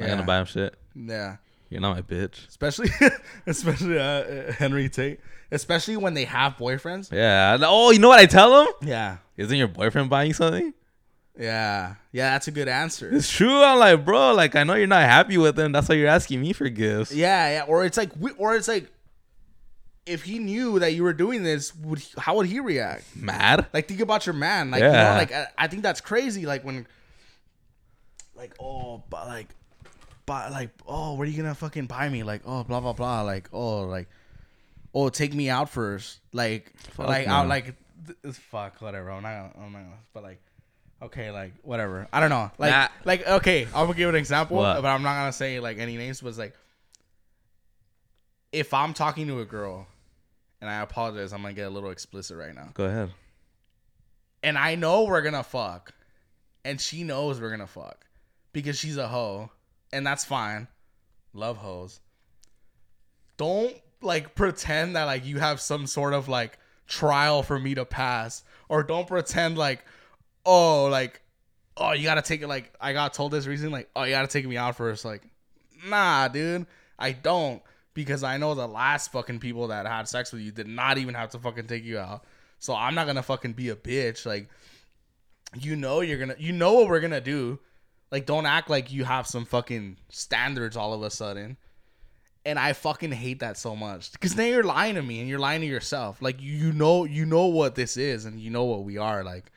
Yeah. I'm gonna buy him shit. Yeah. You're not my bitch. Especially, [LAUGHS] especially uh, Henry Tate. Especially when they have boyfriends. Yeah. Oh, you know what I tell him? Yeah. Isn't your boyfriend buying something? Yeah. Yeah. That's a good answer. It's true. I'm like, bro, like I know you're not happy with him. That's why you're asking me for gifts. Yeah, yeah. Or it's like, or it's like, if he knew that you were doing this, would he, how would he react? Mad? Like, think about your man. Like, you know, like I, I think that's crazy. Like when, like, oh, but like, but like, oh, what are you gonna fucking buy me? Like, oh, blah blah blah. Like, oh, like, oh, take me out first. Like, Fuck like, no. out, like, th- fuck, whatever. I'm not, gonna, I'm not, gonna, but like. Okay, like whatever. I don't know. Like, Nah. like okay, I'm gonna give an example, What? but I'm not gonna say like any names. But it's like, if I'm talking to a girl, and I apologize, I'm gonna get a little explicit right now, Go ahead. and I know we're gonna fuck, and she knows we're gonna fuck, because she's a hoe, and that's fine. Love hoes. Don't like pretend that like you have some sort of like trial for me to pass, or don't pretend like, oh, like, oh, you gotta take it. Like I got told this recently, like, oh, you gotta take me out first. Like, nah, dude, I don't because I know the last fucking people that had sex with you did not even have to fucking take you out. So I'm not gonna fucking be a bitch. Like, you know you're gonna, you know what we're gonna do. Like, don't act like you have some fucking standards all of a sudden. And I fucking hate that so much because now you're lying to me and you're lying to yourself. Like you, know, you know what this is and you know what we are. Like,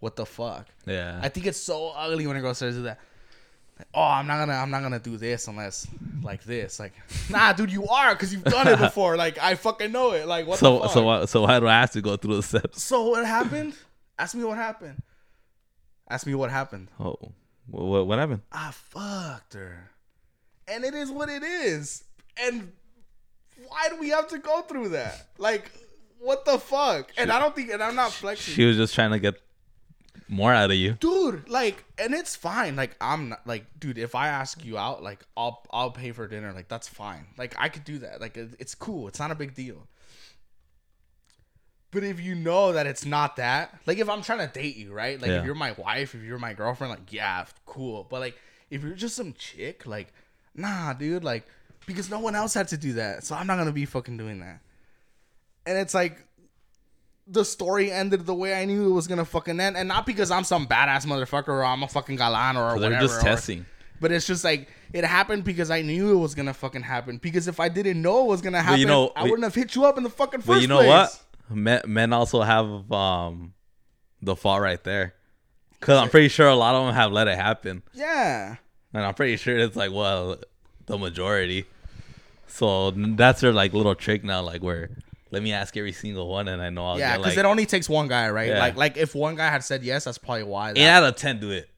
what the fuck? Yeah. I think it's so ugly when a girl says that. Like, oh, I'm not gonna, I'm not gonna do this unless like this. Like, [LAUGHS] nah, dude, you are because you've done it [LAUGHS] before. Like, I fucking know it. Like, what the so fuck? so why, so why do I have to go through the steps? So what happened? Ask me what happened. Ask me what happened. Oh, what what happened? I fucked her. And it is what it is. And why do we have to go through that? Like, what the fuck? And I don't think, and I'm not flexing. She was just trying to get more out of you. dude like and it's fine like i'm not like dude if i ask you out like i'll i'll pay for dinner like that's fine like i could do that like it- it's cool it's not a big deal but if you know that it's not that like if i'm trying to date you right like Yeah. if you're my wife if you're my girlfriend like yeah cool but like if you're just some chick like nah dude like because no one else had to do that so i'm not gonna be fucking doing that and it's like the story ended the way I knew it was gonna fucking end, and not because I'm some badass motherfucker or I'm a fucking galan or whatever They're just or- testing. but it's just like it happened because I knew it was gonna fucking happen. Because if I didn't know it was gonna happen, you know- I wouldn't have hit you up in the fucking first But you know place. what? Men, men also have um the fault right there. Cause I'm pretty sure a lot of them have let it happen, Yeah. and I'm pretty sure it's like well the majority. So that's their like little trick now, like where let me ask every single one, and I know I'll Yeah, because like it only takes one guy, right? Yeah. Like, like if one guy had said yes, that's probably why. That, eight out of ten do it.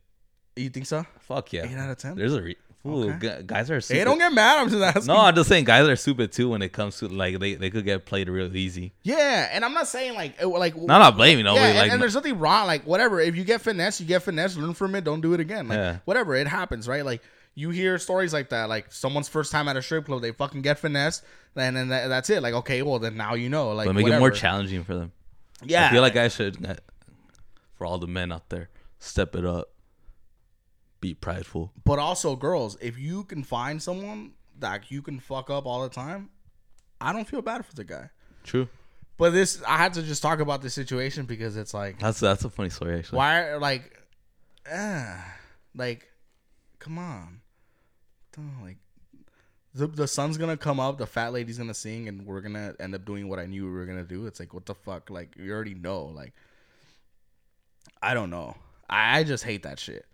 you think so? Fuck yeah, Eight out of 10? There's a re- Ooh, Okay. gu- guys are super. Hey, don't get mad. I'm just asking. no, I'm just saying guys are stupid too when it comes to like they, they could get played real easy. Yeah, and I'm not saying like it- like No, I'm not blaming Yeah, and, like and there's nothing wrong. Like whatever, if you get finesse, you get finesse. Learn from it. Don't do it again. Like Yeah. whatever, it happens, right? Like you hear stories like that. Like someone's first time at a strip club, they fucking get finesse, and then that, that's it. Like okay, well then now you know. Like but make whatever. it more challenging for them. Yeah, I feel like I should, uh, for all the men out there, step it up. Be prideful. but also girls, if you can find someone that you can fuck up all the time, I don't feel bad for the guy. True. But this, I had to just talk about this situation because it's like That's that's a funny story actually. Why, like, uh, like, come on, Don't, like, the the sun's gonna come up, the fat lady's gonna sing, and we're gonna end up doing what I knew we were gonna do. It's like, what the fuck? Like, you already know. Like, I don't know. I, I just hate that shit.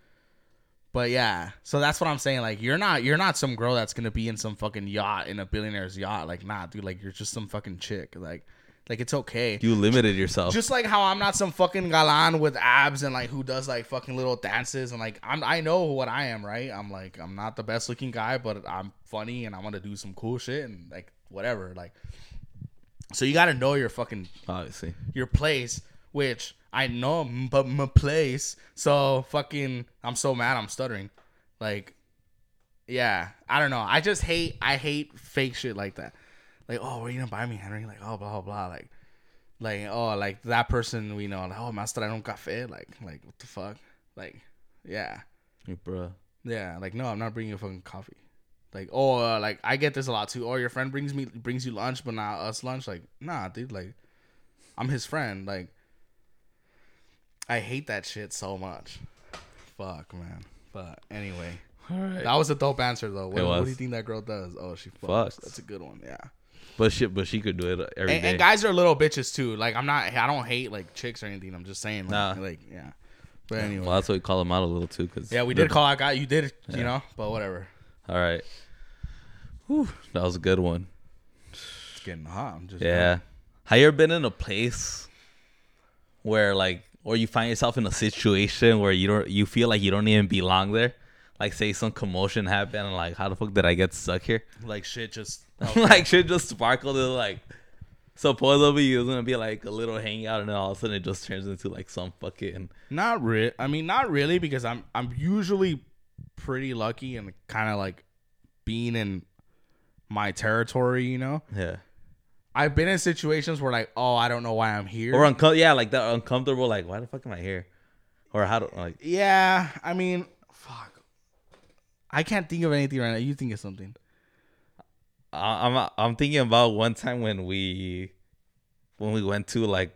But yeah, so that's what I'm saying. Like, you're not you're not some girl that's gonna be in some fucking yacht in a billionaire's yacht. Like, nah, dude. Like, you're just some fucking chick. Like, like it's okay. You limited yourself. Just like how I'm not some fucking galan with abs and like who does like fucking little dances and like I'm I know what I am, right? I'm like I'm not the best looking guy, but I'm funny and I want to do some cool shit and like whatever. Like so you got to know your fucking obviously. your place, which I know, but my place. So fucking, I'm so mad. I'm stuttering. Like, yeah, I don't know. I just hate. I hate fake shit like that. Like, oh, are you gonna buy me, Henry? Like, oh, blah blah blah. Like, like, oh, like that person we know. Like, oh, master, I don't café. Like, like what the fuck? Like, yeah, Hey, bruh. yeah. Like, no, I'm not bringing you fucking coffee. Like, oh, uh, like I get this a lot too. Oh, your friend brings me brings you lunch, but not us lunch. Like, nah, dude. Like, I'm his friend. Like, I hate that shit so much. Fuck, man. But anyway, All right. that was a dope answer though. What, It what do you think that girl does? Oh, she fucks. Fucks. That's a good one. Yeah. But she but she could do it every day. And, and guys are little bitches too. Like, I'm not. I don't hate like chicks or anything. I'm just saying. Like, Nah. like yeah. But anyway. Well, that's what we call them out a little too. Cause yeah, we did call out guy. You did, you know. But whatever. All right. Whew, that was a good one. It's getting hot. I'm just Yeah. Have you ever been in a place where like or you find yourself in a situation where you don't you feel like you don't even belong there? Like say some commotion happened and like how the fuck did I get stuck here? like shit. Just [LAUGHS] like shit just sparkled and like supposedly it was gonna be like a little hangout and then all of a sudden it just turns into like some fucking Not real. I mean, not really, because I'm I'm usually pretty lucky and kind of like being in my territory. You know, yeah. I've been in situations where like, oh, I don't know why I'm here. Or uncom- yeah, like that uncomfortable like why the fuck am I here? Or how do like yeah, I mean, fuck. I can't think of anything right now. You think of something? I- I'm I'm thinking about one time when we when we went to like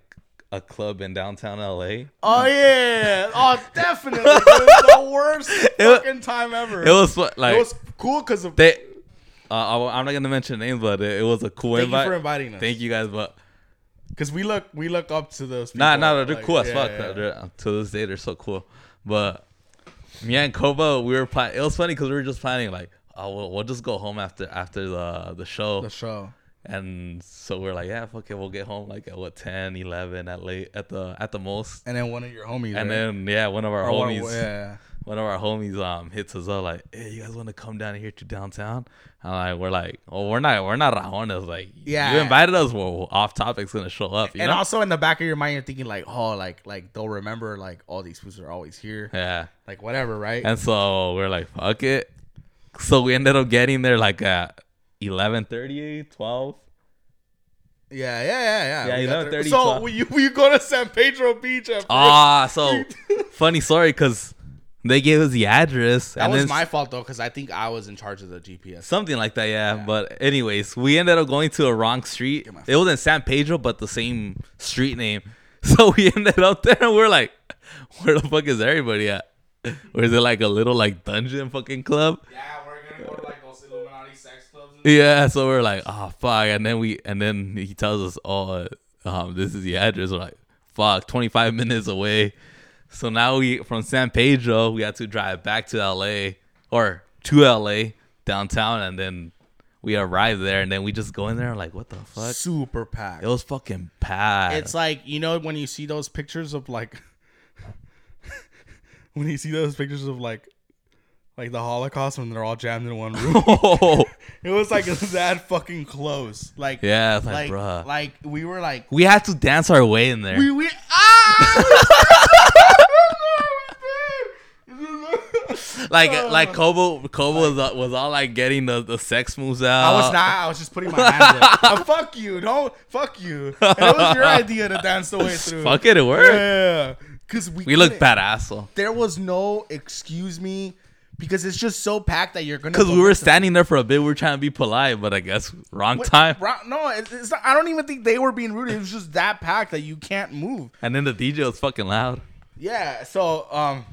a club in downtown LA. Oh yeah, [LAUGHS] oh definitely. the worst was- fucking time ever. It was like it was cool because of. they. Uh, I, am not gonna mention names, but it, it was a cool Thank invite. you for inviting us. Thank you guys, but Because we look we look up to those. People. nah, nah, they're like, cool as yeah, fuck. yeah. They're- to this day, they're so cool. But me and Koba, we were planning. It was funny because we were just planning like, oh, we'll, we'll just go home after after the the show. The show. And so we're like, yeah, fuck it, we'll get home like at what 10, 11 at late at the at the most. And then one of your homies. And right? then yeah, one of our Or one- homies, yeah. One of our homies um hits us up like, hey, you guys want to come down here to downtown? And like we're like, oh, we're not, we're not rajones. Like, Yeah. you invited us. Well, off topic's gonna show up. You and know? also in the back of your mind, you're thinking like, oh, like like they'll remember like all these foods are always here, yeah. like whatever, right? And so we're like, fuck it. So we ended up getting there like at 11:30, 12. yeah, yeah, yeah, yeah. Yeah, We got 11:30. So 12. will you will you go to San Pedro Beach? At Ah, so [LAUGHS] funny story because they gave us the address. that and was then my fault though, because I think I was in charge of the GPS. Something like that, yeah. Yeah. But anyways, we ended up going to a wrong street. It was in San Pedro, but the same street name. [LAUGHS] So we ended up there, and we're like, [LAUGHS] "Where the fuck is everybody at? Or is it like a little like dungeon fucking club?" Yeah, we're gonna go to like those Illuminati sex clubs. Yeah. So we're like, "Oh fuck!" And then we and then he tells us, "Oh, um, this is the address." We're like, "Fuck, twenty five minutes away." So now we from San Pedro, we had to drive back to LA or to LA downtown, and then we arrived there, and then we just go in there like, what the fuck? Super packed. It was fucking packed. It's like you know when you see those pictures of like [LAUGHS] when you see those pictures of like like the Holocaust when they're all jammed in one room. oh, [LAUGHS] [LAUGHS] it was like that fucking close. Like yeah, it's like, like bruh. like we were like we had to dance our way in there. we we ah. [LAUGHS] like like uh. Kobo Kobo was, uh, was all like getting the, the sex moves out. I was not. I was just putting my hands [LAUGHS] up. Oh, fuck you! Don't fuck you. And it was your [LAUGHS] idea to dance the way through. Fuck it, it worked. Yeah, because we We look couldn't- badass though. There was no excuse me because it's just so packed that you're gonna. Because we were listen. standing there for a bit, we were trying to be polite, but I guess wrong Wait, time. ro- No, it's, it's not, I don't even think they were being rude. It was just that packed that you can't move. And then the DJ was fucking loud. Yeah. So um,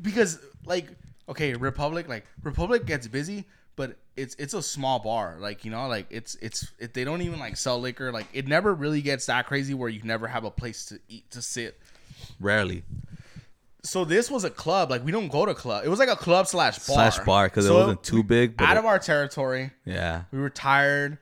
because like okay, Republic like Republic gets busy, but it's it's a small bar. Like you know, like it's it's it, they don't even like sell liquor. Like it never really gets that crazy where you never have a place to eat to sit. Rarely. So this was a club. Like we don't go to club. It was like a club slash bar Slash bar because So it wasn't too big. But out it- of our territory. yeah. We were tired.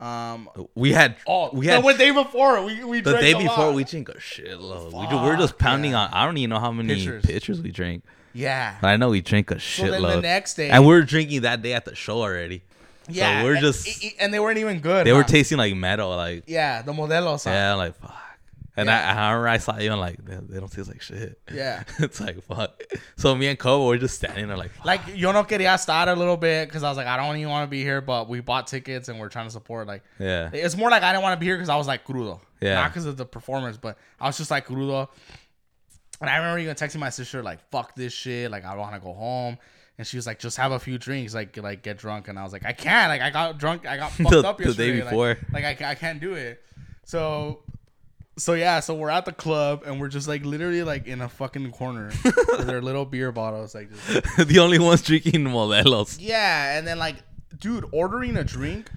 Um, We had oh, we had the day before we we the drank day a before lot. we drink a shitload. We, ju- we're just pounding yeah. on. I don't even know how many Pitchers. pitchers, we drink. yeah. But I know we drink a So then shitload. the next day, and we are drinking that day at the show already. yeah, so we're and- just- and they weren't even good. They were tasting like metal, like yeah, the modelos. huh? yeah, like fuck. And Yeah. I, I remember I saw you and like they, they don't taste like shit. Yeah. [LAUGHS] it's like fuck. So me and Kobo were just standing there like, fuck. Like yo no quería estar a little bit because I was like I don't even want to be here, but we bought tickets and we're trying to support. Like yeah, it's more like I didn't want to be here because I was like crudo. Yeah. Not because of the performance, but I was just like crudo. And I remember even texting my sister like fuck this shit, like I want to go home. And she was like, just have a few drinks, like like get drunk. And I was like, I can't. Like I got drunk, I got [LAUGHS] fucked The- up the day before. Like, I, I can't do it. So so yeah, so we're at the club and we're just like literally like in a fucking corner [LAUGHS] with our little beer bottles, like just [LAUGHS] the only ones drinking Modelos. yeah, and then like, dude, ordering a drink,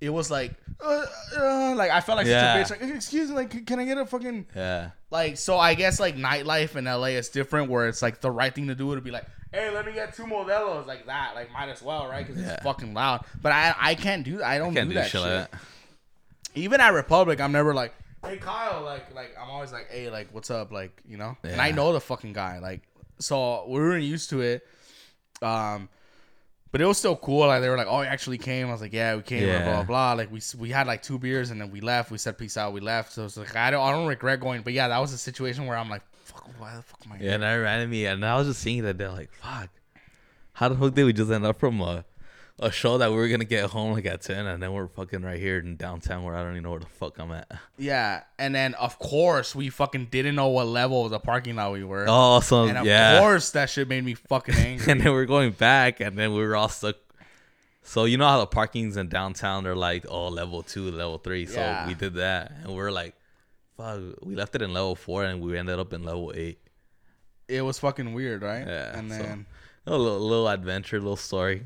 it was like, uh, uh, like I felt like Yeah. such a bitch. Like, excuse me, like, can I get a fucking Yeah, like? So I guess like nightlife in LA is different, where it's like the right thing to do would be like, hey, let me get two Modelos, like that, like might as well, right? Because Yeah. it's fucking loud. But I I can't do that. I don't can't do, do that shit shit. like that. Even at Republic, I'm never like, hey Kyle, like like I'm always like, hey, like what's up, like you know. And I know the fucking guy, like so we weren't used to it. Um, but it was still cool. Like they were like, "Oh, you actually came." I was like, "Yeah, we came." Blah Yeah. blah blah. Like we we had like two beers and then we left. We said peace out. We left. So it's like I don't I don't regret going. But yeah, that was a situation where I'm like, "Fuck, why the fuck am I?" Yeah, here? and that reminded me, and I was just seeing that they're like, fuck, how the fuck did we just end up from a, a show that we were gonna get home like at ten, and then we're fucking right here in downtown where I don't even know where the fuck I'm at. Yeah, and then of course we fucking didn't know what level of the parking lot we were. Oh, so and of yeah, course that shit made me fucking [LAUGHS] angry. and then we're going back, and then we were all stuck. So you know how the parkings in downtown are like, oh, level two, level three. So Yeah. we did that, and we're like, fuck, we left it in level four, and we ended up in level eight. it was fucking weird, right? Yeah, and so- then. A little, little adventure, little story.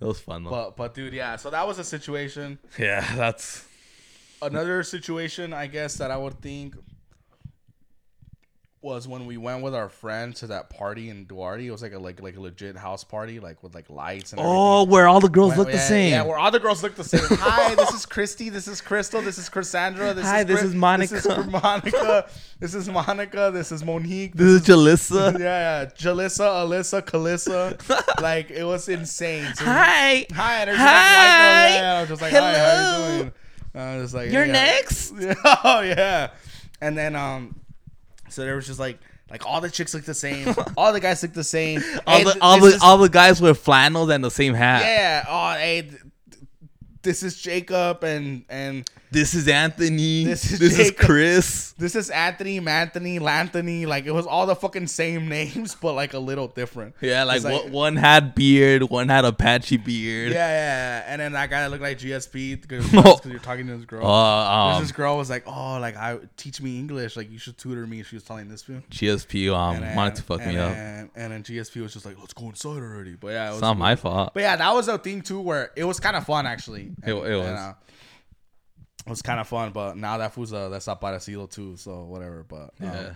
It was fun though. But but dude, yeah. So that was a situation. [LAUGHS] yeah, that's Another situation, I guess, that I would think was when we went with our friend to that party in Duarte. It was like a like like a legit house party, like with like lights and Oh, everything. where all the girls Went- look the yeah, same. Yeah, where all the girls look the same. Hi, this is Christy. This is Crystal. This is Cassandra. This Hi, is this Chris- is Monica. This is [LAUGHS] Monica. This is Monica. This is Monique. this is Jalissa. [LAUGHS] yeah, yeah. Jalissa, Alyssa, Kalissa. [LAUGHS] like it was insane. So- Hi. Hi, and there's Hi. Just like, white girls. Yeah, I was just like, hi, how Hello. you doing? I was like, You're yeah. next. oh yeah. And then um, so there was just like like all the chicks look [LAUGHS] the same, all the guys look the same. All the all the is- all the guys wear flannels and the same hat. yeah. Oh, hey, th- th- this is Jacob and and This is Anthony. This This is is, Chris. this is Anthony, Manthony, Lanthony. Like it was all the fucking same [LAUGHS] names, but like a little different. Yeah, like, like- one- one had beard, one had a patchy beard. Yeah, yeah, and then that guy looked like GSP because you're [LAUGHS] talking to this girl. Uh, [LAUGHS] um, this girl was like, "Oh, like I teach me English. Like you should tutor me." She was telling this fool. GSP um And then- wanted to fuck and me up. then, And then GSP was just like, "Let's go inside already." But yeah, it was It's not my fault. But yeah, that was a thing too, where it was kind of fun actually. It- it was. uh, it was kind of fun, but now that fool's uh, that's up by the silo too, so whatever. But um, Yeah.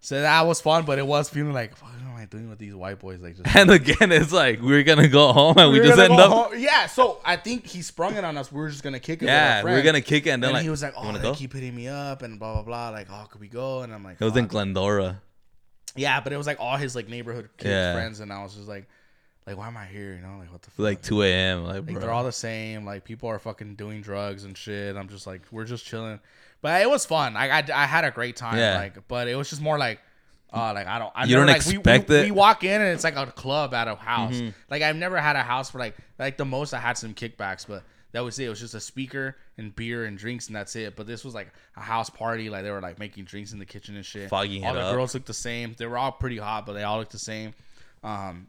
so that was fun, but it was feeling like, what am I doing with these white boys? Like, just And again, it's like we're gonna go home and we, just end up. home- Yeah, so I think he sprung it on us. We are just gonna kick it. with Yeah, we're gonna kick it and then And like he was like, "You "Oh, they go?" keep hitting me up and blah blah blah." Like, "Oh, could we go?" And I'm like, It was in Glendora. Yeah, but it was like all his like neighborhood kids Yeah. friends, and I was just like, like, why am I here? You know, like what the fuck? like 2 a.m. Like, Like bro. they're all the same. Like people are fucking doing drugs and shit. I'm just like, we're just chilling. But it was fun. Like I, I had a great time. Yeah. Like, but it was just more like, uh, like I don't. I You don't like, we- expect we, it? We walk in and it's like a club at a house. Mm-hmm. Like I've never had a house for like like the most I had some kickbacks, but that was it. It was just a speaker and beer and drinks and that's it. But this was like a house party. Like they were like making drinks in the kitchen and shit. Fogging all the up. girls looked the same. They were all pretty hot, but they all looked the same. Um,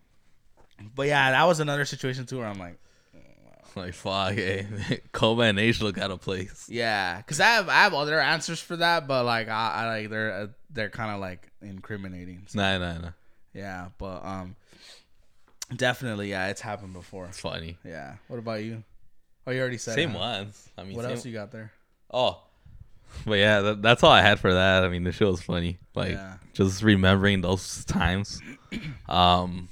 but yeah, that was another situation too where I'm like. [LAUGHS] like fuck, eh. [LAUGHS] Kobe and H look out of place. Yeah, because I have I have other answers for that, but like I, I like they're uh, they're kind of like incriminating. So, Nah, nah, nah. yeah, but um, definitely, yeah, it's happened before. It's funny. Yeah. What about you? Oh, you already said Same it, ones. I mean, What same- else you got there? Oh, but yeah, that, that's all I had for that. I mean, the show was funny. Like Yeah. just remembering those times. [CLEARS THROAT] Um,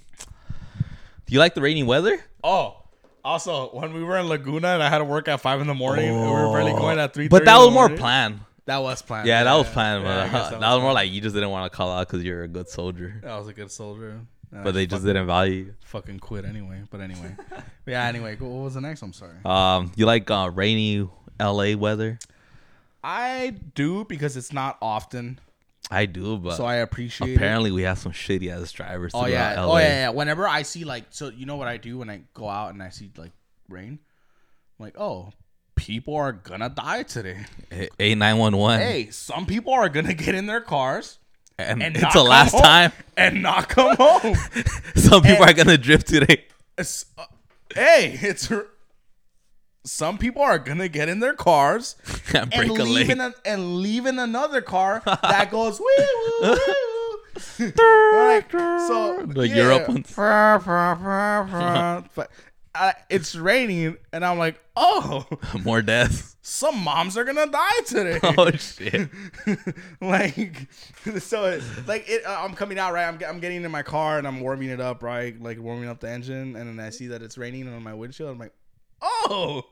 do you like the rainy weather? Oh, also when we were in Laguna and I had to work at five in the morning, and we were barely going at three. But that was more planned. That was planned. Yeah, that was planned. Yeah, I but guess [LAUGHS] that, was more like you just didn't want to call out because you're a good soldier. I was a good soldier. And I But they just fucking, didn't value you. fucking quit anyway. But anyway, But [LAUGHS] yeah. Anyway, what was the next? I'm sorry. Um, you like uh, rainy LA weather? I do because it's not often, I do, but so I appreciate. it. apparently we have some shitty ass drivers. Oh yeah. LA. Oh yeah, yeah. Whenever I see like, so you know what I do when I go out and I see like rain, I'm like, oh, people are gonna die today. Eight nine one one. Hey, some people are gonna get in their cars and, and it's the last home- time. and not come home. [LAUGHS] Some people And- are gonna drift today. It's- uh, hey, it's some people are gonna get in their cars [LAUGHS] and and leg. leaving a, and leaving another car [LAUGHS] that goes woo woo woo. [LAUGHS] like, so The yeah. Europe ones. but uh, it's raining, and I'm like, oh, More deaths. some moms are gonna die today. Oh shit. like, so it, like it, uh, I'm coming out right. I'm, I'm getting in my car and I'm warming it up right, like warming up the engine, and then I see that it's raining on my windshield. I'm like, oh,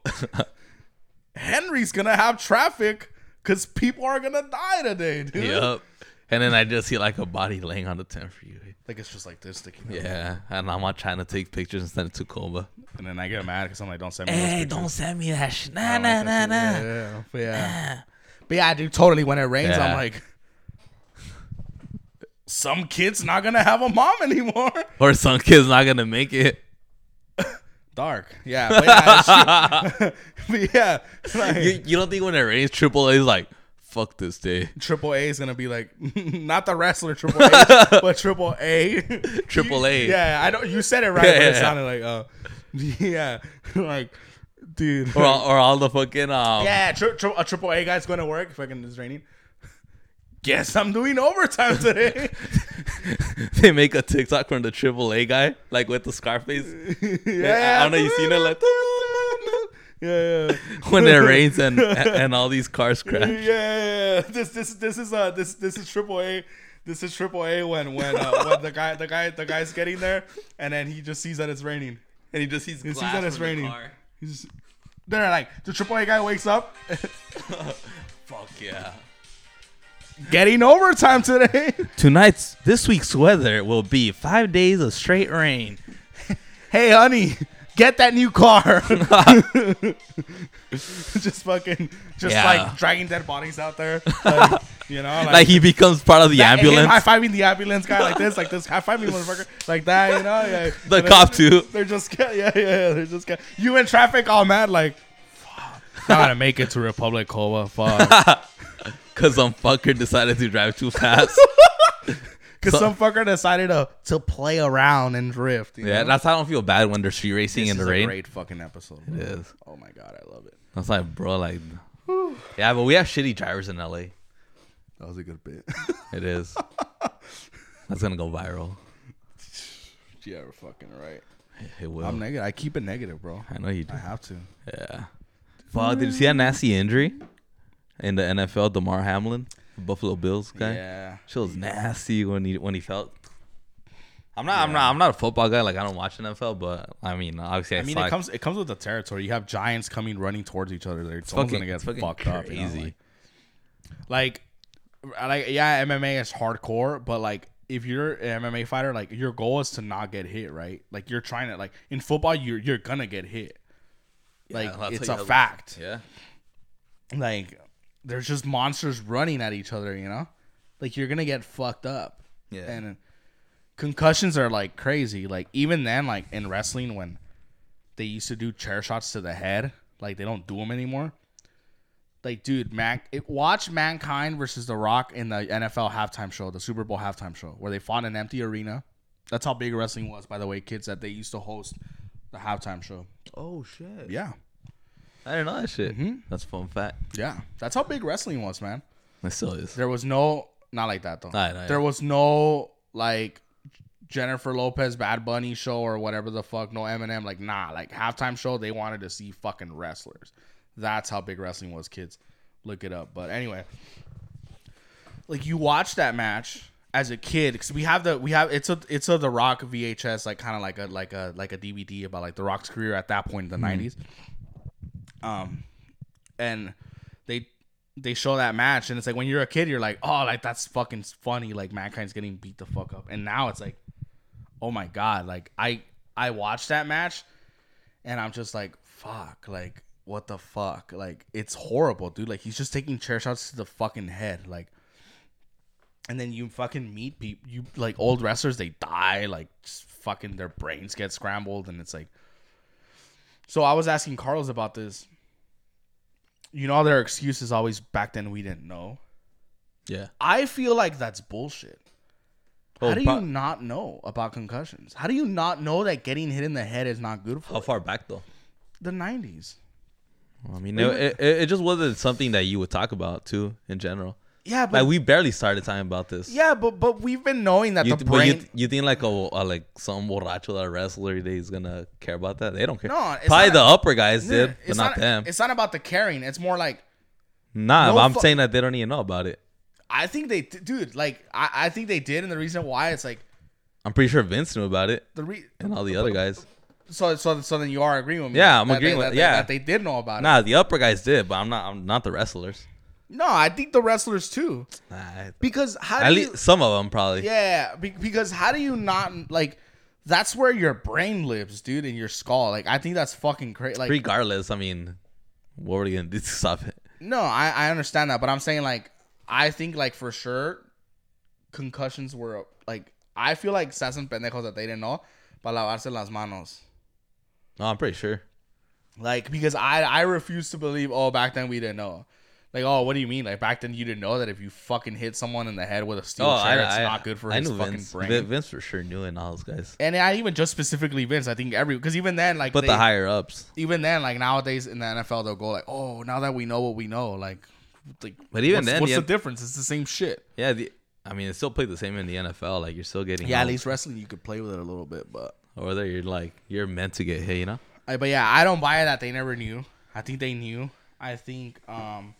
[LAUGHS] Henry's gonna have traffic because people are gonna die today, dude. Yep. And then I just see like a body laying on the tent for you. Like it's just like this sticking. out. Yeah. And I'm not trying to take pictures and send it to Koba. And then I get mad because I'm like, don't send me. those pictures. send me that shit. Nah, nah, like nah, nah. Yeah, yeah. But yeah. But yeah, dude, totally. When it rains, Yeah. I'm like, some kid's not gonna have a mom anymore. Or some kid's not gonna make it. Dark. Yeah. But yeah, it's- [LAUGHS] [LAUGHS] but yeah like, You, you don't think when it rains, Triple A is like, fuck this day. Triple A is gonna be like [LAUGHS] not the wrestler Triple A, but Triple A. Triple A. Yeah, I don't. You said it right, Yeah, but it yeah. sounded like, uh, yeah, like, dude. Or all, or all the fucking um. yeah, tri- tri- a Triple A guy's going to work. Fucking it's raining. Guess I'm doing overtime today. [LAUGHS] they make a TikTok from the Triple A guy, like with the Scarface. [LAUGHS] yeah, I don't know. You seen it like yeah, yeah. when it rains [LAUGHS] and and all these cars crash. yeah, yeah. This this this is uh this this is Triple A. this is Triple A when when uh, when the guy the guy the guy's getting there, and then he just sees that it's raining. And he just sees He sees that it's the raining. car. He's just, they're like the Triple A guy wakes up, Fuck yeah. Getting overtime today. [LAUGHS] Tonight's this week's weather will be five days of straight rain. [LAUGHS] hey, honey, get that new car. [LAUGHS] just fucking, just Yeah. like dragging dead bodies out there, like, you know, like, Like he becomes part of the that- ambulance. high fiving the ambulance guy like this, like this, high fiving motherfucker, like that, you know. Yeah. The And cop they're- too. They're just, yeah, yeah, yeah. They're just, you in traffic all mad, like, fuck, gonna make it to Republic Cova, fuck. Cause some fucker decided to drive too fast. [LAUGHS] Because So- some fucker decided to to play around and drift. You yeah, know? that's how I don't feel bad when they're street racing this in the rain. great fucking episode. Bro. It is. Oh my god, I love it. That's like, bro, like, yeah, but we have shitty drivers in LA. That was a good bit. [LAUGHS] It is. [LAUGHS] That's gonna go viral. yeah, we're fucking right. It will. I'm negative. I keep it negative, bro. I know you do. I have to. Yeah. Fuck, did you see that nasty injury in the NFL? Damar Hamlin, Buffalo Bills guy. Yeah. She was nasty when he when he felt. I'm not. I'm not. I'm not a football guy. Like I don't watch NFL, but I mean, obviously, I, I mean, it comes it comes with the territory. You have giants coming running towards each other. They're fucking, gonna get fucking fucked up. you know. Like, like, like, yeah, MMA is hardcore, but like, if you're an MMA fighter, like your goal is to not get hit, right? Like you're trying to like in football, you're you're gonna get hit. Like Yeah, it's a fact. yeah. Like there's just monsters running at each other. You know, like you're gonna get fucked up. Yeah. And concussions are like crazy. Like even then, like in wrestling, when they used to do chair shots to the head, like they don't do them anymore. Like, dude, Mac, it, watch Mankind versus The Rock in the NFL halftime show, the Super Bowl halftime show, where they fought in an empty arena. That's how big wrestling was, by the way, kids. That they used to host the halftime show. Oh shit. Yeah, I didn't know that shit. Mhm. That's a fun fact. yeah, that's how big wrestling was, man. It still is. There was no, not like that though. I know, yeah. There was no like Jennifer Lopez Bad Bunny show or whatever the fuck. No Eminem. Like nah. Like halftime show, they wanted to see fucking wrestlers. That's how big wrestling was, kids. Look it up. But anyway, like you watch that match as a kid because we have the we have it's a it's a The Rock VHS like kind of like a like a like a DVD about like The Rock's career at that point in the Mm-hmm. 90s. Um, and they they show that match and it's like when you're a kid you're like oh like that's fucking funny like mankind's getting beat the fuck up. And now it's like oh my god like i i watched that match and i'm just like fuck like what the fuck? Like it's horrible dude. Like he's just taking chair shots to the fucking head like and then you fucking meet people you like old wrestlers they die like fucking their brains get scrambled and it's like so i was asking carlos about this you know their excuse is always back then we didn't know Yeah. i feel like that's bullshit Oh, how do pro- you not know about concussions how do you not know that getting hit in the head is not good for How you? far back though? the 90s I mean, it, it, it just wasn't something that you would talk about too in general. Yeah but Like we barely started talking about this. yeah but but we've been knowing that You, the th- you, brain th- you think like a, a like some borracho that wrestler they is gonna care about that? They don't care. No, it's probably not- the upper guys No, did, but it's not, them. it's not about the caring it's more like Nah, no but I'm fu- saying that they don't even know about it. I think they, dude, like I, I think they did, and the reason why it's like I'm pretty sure Vince knew about it the re. and all the other guys. So, so, so then you are agreeing with me. Yeah, I'm agreeing they, with- that they- yeah. that they did know about it. Nah, the upper guys did, but I'm not. I'm not the wrestlers. No, I think the wrestlers too, Nah, because how at do you? some of them probably. Yeah, because how do you not like? That's where your brain lives, dude, in your skull. Like I think that's fucking crazy. Like Regardless, I mean, what were they gonna do to stop it? no, I I understand that, but I'm saying like I think like for sure, concussions were like I feel like se hacen pendejos that they didn't know para lavarse las manos. No, I'm pretty sure. Like because I I refuse to believe oh back then we didn't know. Like oh what do you mean like back then you didn't know that if you fucking hit someone in the head with a steel chair it's not good for his fucking Vince. brain. Vin- Vince for sure knew it and all those guys. and I even just specifically Vince I think every because even then like But they, the higher ups. even then like nowadays in the NFL they'll go like oh now that we know what we know like like But even what's, then, what's the- the difference it's the same shit. Yeah, the, I mean, it still played the same in the NFL. Like you're still getting. Yeah, at least wrestling you could play with it a little bit, but Or whether you're like you're meant to get hit, you know. I, but yeah, I don't buy that they never knew. I think they knew. I think um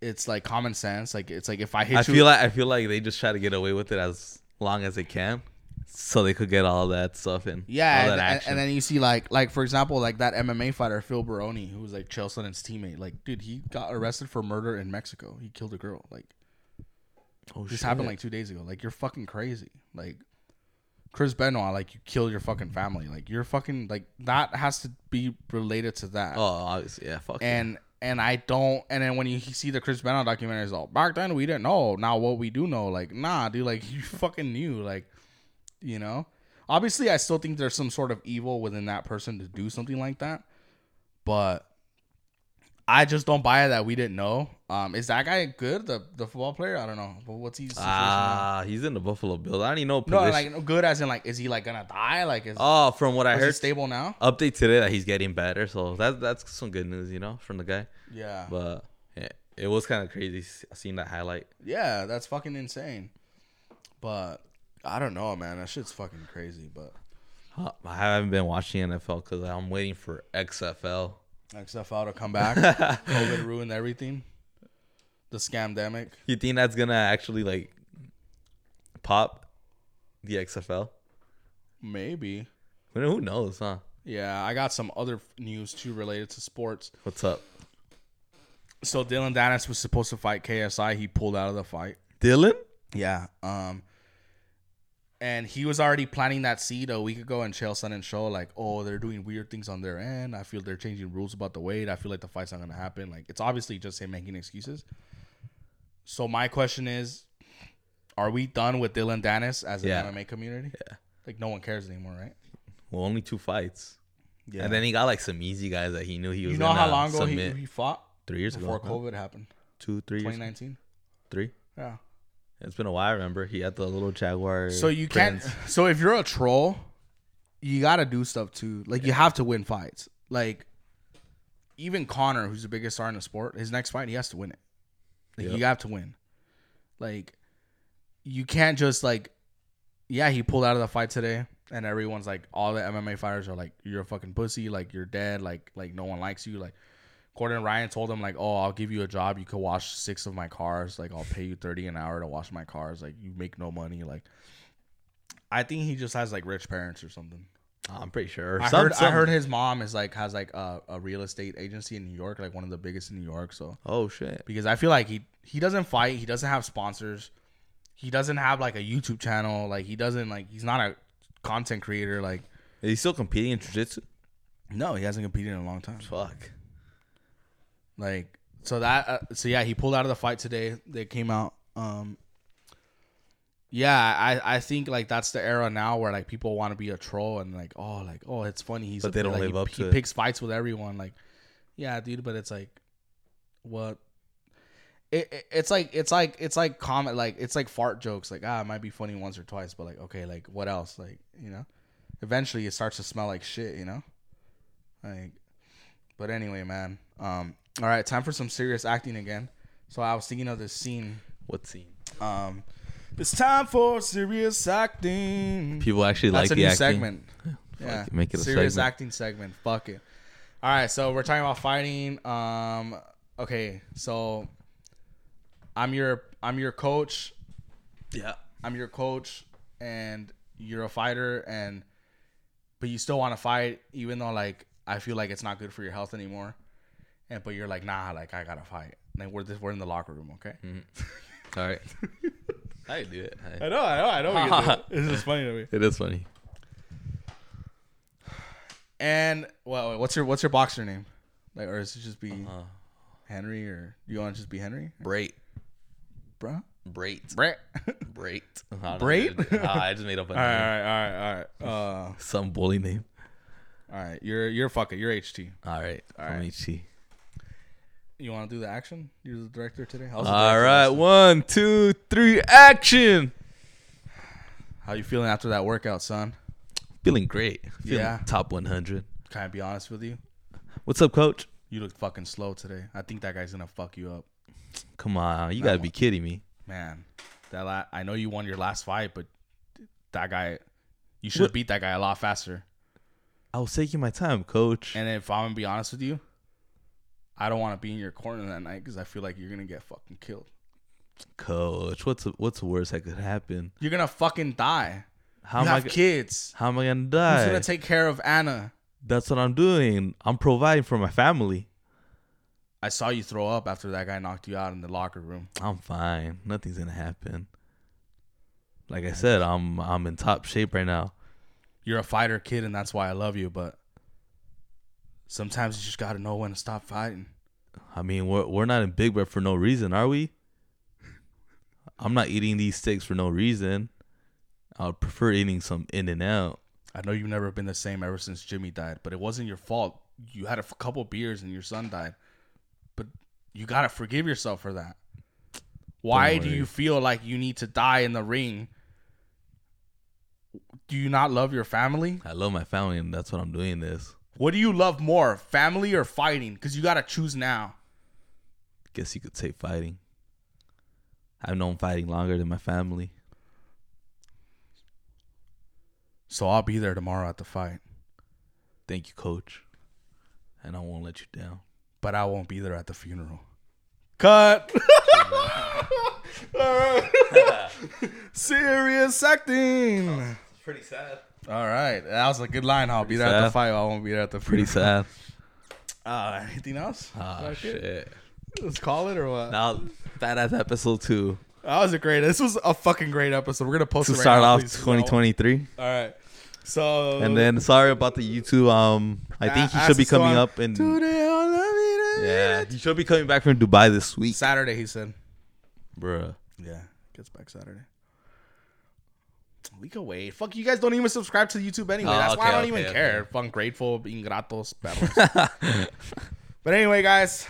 it's like common sense. Like it's like if I hit I you, feel like I feel like they just try to get away with it as long as they can, so they could get all that stuff in. yeah, all and, that and- action. and then you see like like for example like that MMA fighter Phil Baroni who was like Chael Sonnen's teammate. Like dude, he got arrested for murder in Mexico. He killed a girl. Like oh, this shit. happened like two days ago. Like you're fucking crazy. Like Chris Benoit, like you killed your fucking family. Like you're fucking like that has to be related to that. Oh, obviously, yeah. Fuck. yeah. And I don't. And then when you see the Chris Benoit documentary, it's all back then we didn't know. Now what we do know, like nah, dude, like [LAUGHS] you fucking knew, like you know. Obviously, I still think there's some sort of evil within that person to do something like that, but I just don't buy it that we didn't know. Um, is that guy good? The the football player? I don't know. But what's he? Ah, he's in the Buffalo Bills. I don't even know. no, position- like good as in like, is he like gonna die? Like, is, oh, from what I heard, stable now? update today that he's getting better. So that that's some good news, you know, from the guy. Yeah, But yeah, it was kind of crazy seeing that highlight. Yeah, that's fucking insane. But I don't know, man. That shit's fucking crazy. But Huh, I haven't been watching NFL because I'm waiting for XFL. XFL to come back. [LAUGHS] COVID ruined everything. The scamdemic. You think that's gonna actually like pop the XFL? Maybe. Who knows, huh? Yeah, I got some other news too related to sports. What's up, So Dillon Danis was supposed to fight KSI. He pulled out of the fight. Dillon? Yeah. Um. And he was already planting that seed a week ago in Chael Sonnen show, like, oh, they're doing weird things on their end. I feel they're changing rules about the weight. I feel like the fight's not gonna happen. Like, it's obviously just him making excuses. So my question is, are we done with Dillon Danis as an Yeah. MMA community? Yeah. Like no one cares anymore, right? Well, only two fights, Yeah. and then he got like some easy guys that he knew he was. you know how long ago he, he fought Three years before ago, huh? COVID happened? two, three 2019. three. Yeah. It's been a while. I remember he had the little Jaguar. So you can't. [LAUGHS] So if you're a troll, you got to do stuff too. Like you have to win fights. Like even Conor, who's the biggest star in the sport, his next fight he has to win it. Like Yep. you have to win. Like you can't just like, yeah, he pulled out of the fight today, and everyone's like, all the MMA fighters are like, you're a fucking pussy, like you're dead, like like no one likes you, like. Gordon Ryan told him like, "Oh, I'll give you a job. You could wash six of my cars. Like, I'll pay you thirty an hour to wash my cars. Like, you make no money. Like, I think he just has like rich parents or something. I'm pretty sure. I Some- heard I heard his mom is like has like a, a real estate agency in New York, like one of the biggest in New York. So Oh shit. because I feel like he he doesn't fight, he doesn't have sponsors, he doesn't have like a YouTube channel, like he doesn't like he's not a content creator. Like Is he still competing in jiu-jitsu? no, he hasn't competed in a long time. Fuck. Like so that uh, so yeah, he pulled out of the fight today. They came out. Um Yeah, I I think like that's the era now where like people want to be a troll and like oh like oh it's funny he's But a- they don't like, live he, up he to it. picks fights with everyone like yeah dude but it's like what it, it it's like it's like it's like comment like it's like fart jokes like ah it might be funny once or twice but like okay like what else like you know eventually it starts to smell like shit you know like but anyway man um all right time for some serious acting again so i was thinking of this scene What scene? um it's time for serious acting People actually that's like a the new acting. segment [LAUGHS] yeah it, make it a serious segment. acting segment fuck it all right so we're talking about fighting um okay so i'm your i'm your coach Yeah. I'm your coach and you're a fighter and but you still want to fight even though like I feel like it's not good for your health anymore. And but you're like, nah, like I gotta fight. Like we're this, we're in the locker room, okay? All right. [LAUGHS] I do it. I- I know, I know, I know. you do it. [LAUGHS] It's just funny to me. it is funny. And well, what's your what's your boxer name? Like, or is it just be Uh, Henry, or do you want to just be Henry, Brait. bro? Brait. Brett. [LAUGHS] Brait. I. Brait? Ah, I just made up a all right, name. all right, all right, all right. Some bully name. Uh, all right. You're you're fuck it. You're HT. All right. All Let right. me see. You want to do the action? You're the director today. I was the All director right. One, two, three, action. How you feeling after that workout, son? Feeling great. Feeling Yeah. Top 100. Can I be honest with you? What's up, coach? You look fucking slow today. I think that guy's gonna fuck you up, Come on. You got to No. be kidding me. man. That la- I know you won your last fight, but that guy, you should have beat that guy a lot faster. I was taking my time, coach. And if I'm gonna be honest with you, I don't want to be in your corner that night because I feel like you're gonna get fucking killed. Coach, what's the, what's the worst that could happen? You're gonna fucking die. How you am I? have kids. How am I gonna die? Who's gonna take care of Anna? That's what I'm doing. I'm providing for my family. I saw you throw up after that guy knocked you out in the locker room. I'm fine. Nothing's gonna happen. Like I said, I'm I'm in top shape right now. You're a fighter kid, and that's why I love you. But sometimes you just gotta know when to stop fighting. I mean, we're we're not in Big Bear for no reason, are we? I'm not eating these steaks for no reason. I would prefer eating some In and Out. I know you've never been the same ever since Jimmy died, but it wasn't your fault. You had a f- couple beers and your son died. But you got to forgive yourself for that. Why do you feel like you need to die in the ring? Do you not love your family? I love my family, and that's what I'm doing this. What do you love more, family or fighting? Because you got to choose now. Guess you could say fighting. I've known fighting longer than my family. So I'll be there tomorrow at the fight, Thank you, coach. And I won't let you down. but I won't be there at the funeral. Cut. [LAUGHS] [LAUGHS] Serious acting. Oh, pretty sad. All right, that was a good line. I'll be there at the fight. I won't be there at the Pretty sad. [LAUGHS] Uh, anything else? Okay. shit. Let's call it or what? Now, badass episode two That was a great. This was a fucking great episode. We're gonna post to it right start now, off please. 2023. All right. So And then sorry about the YouTube. Um, I think he should be coming up in. Today all I need is Yeah, he should be coming back from Dubai this week, Saturday. He said. bruh. Yeah, gets back Saturday. We can wait. Fuck, you guys don't even subscribe to YouTube anyway. Oh, That's why I don't okay, even okay. care. Fucking grateful, ingratos, perros. [LAUGHS] but anyway, guys,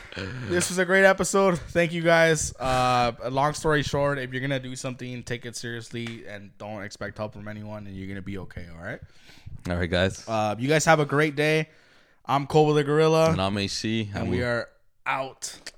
this was a great episode. Thank you guys. Uh, long story short, if you're gonna do something, take it seriously and don't expect help from anyone, and you're gonna be okay. All right. All right, guys. Uh, you guys have a great day. I'm Cole with the Gorilla, and I'm AC, and we are out.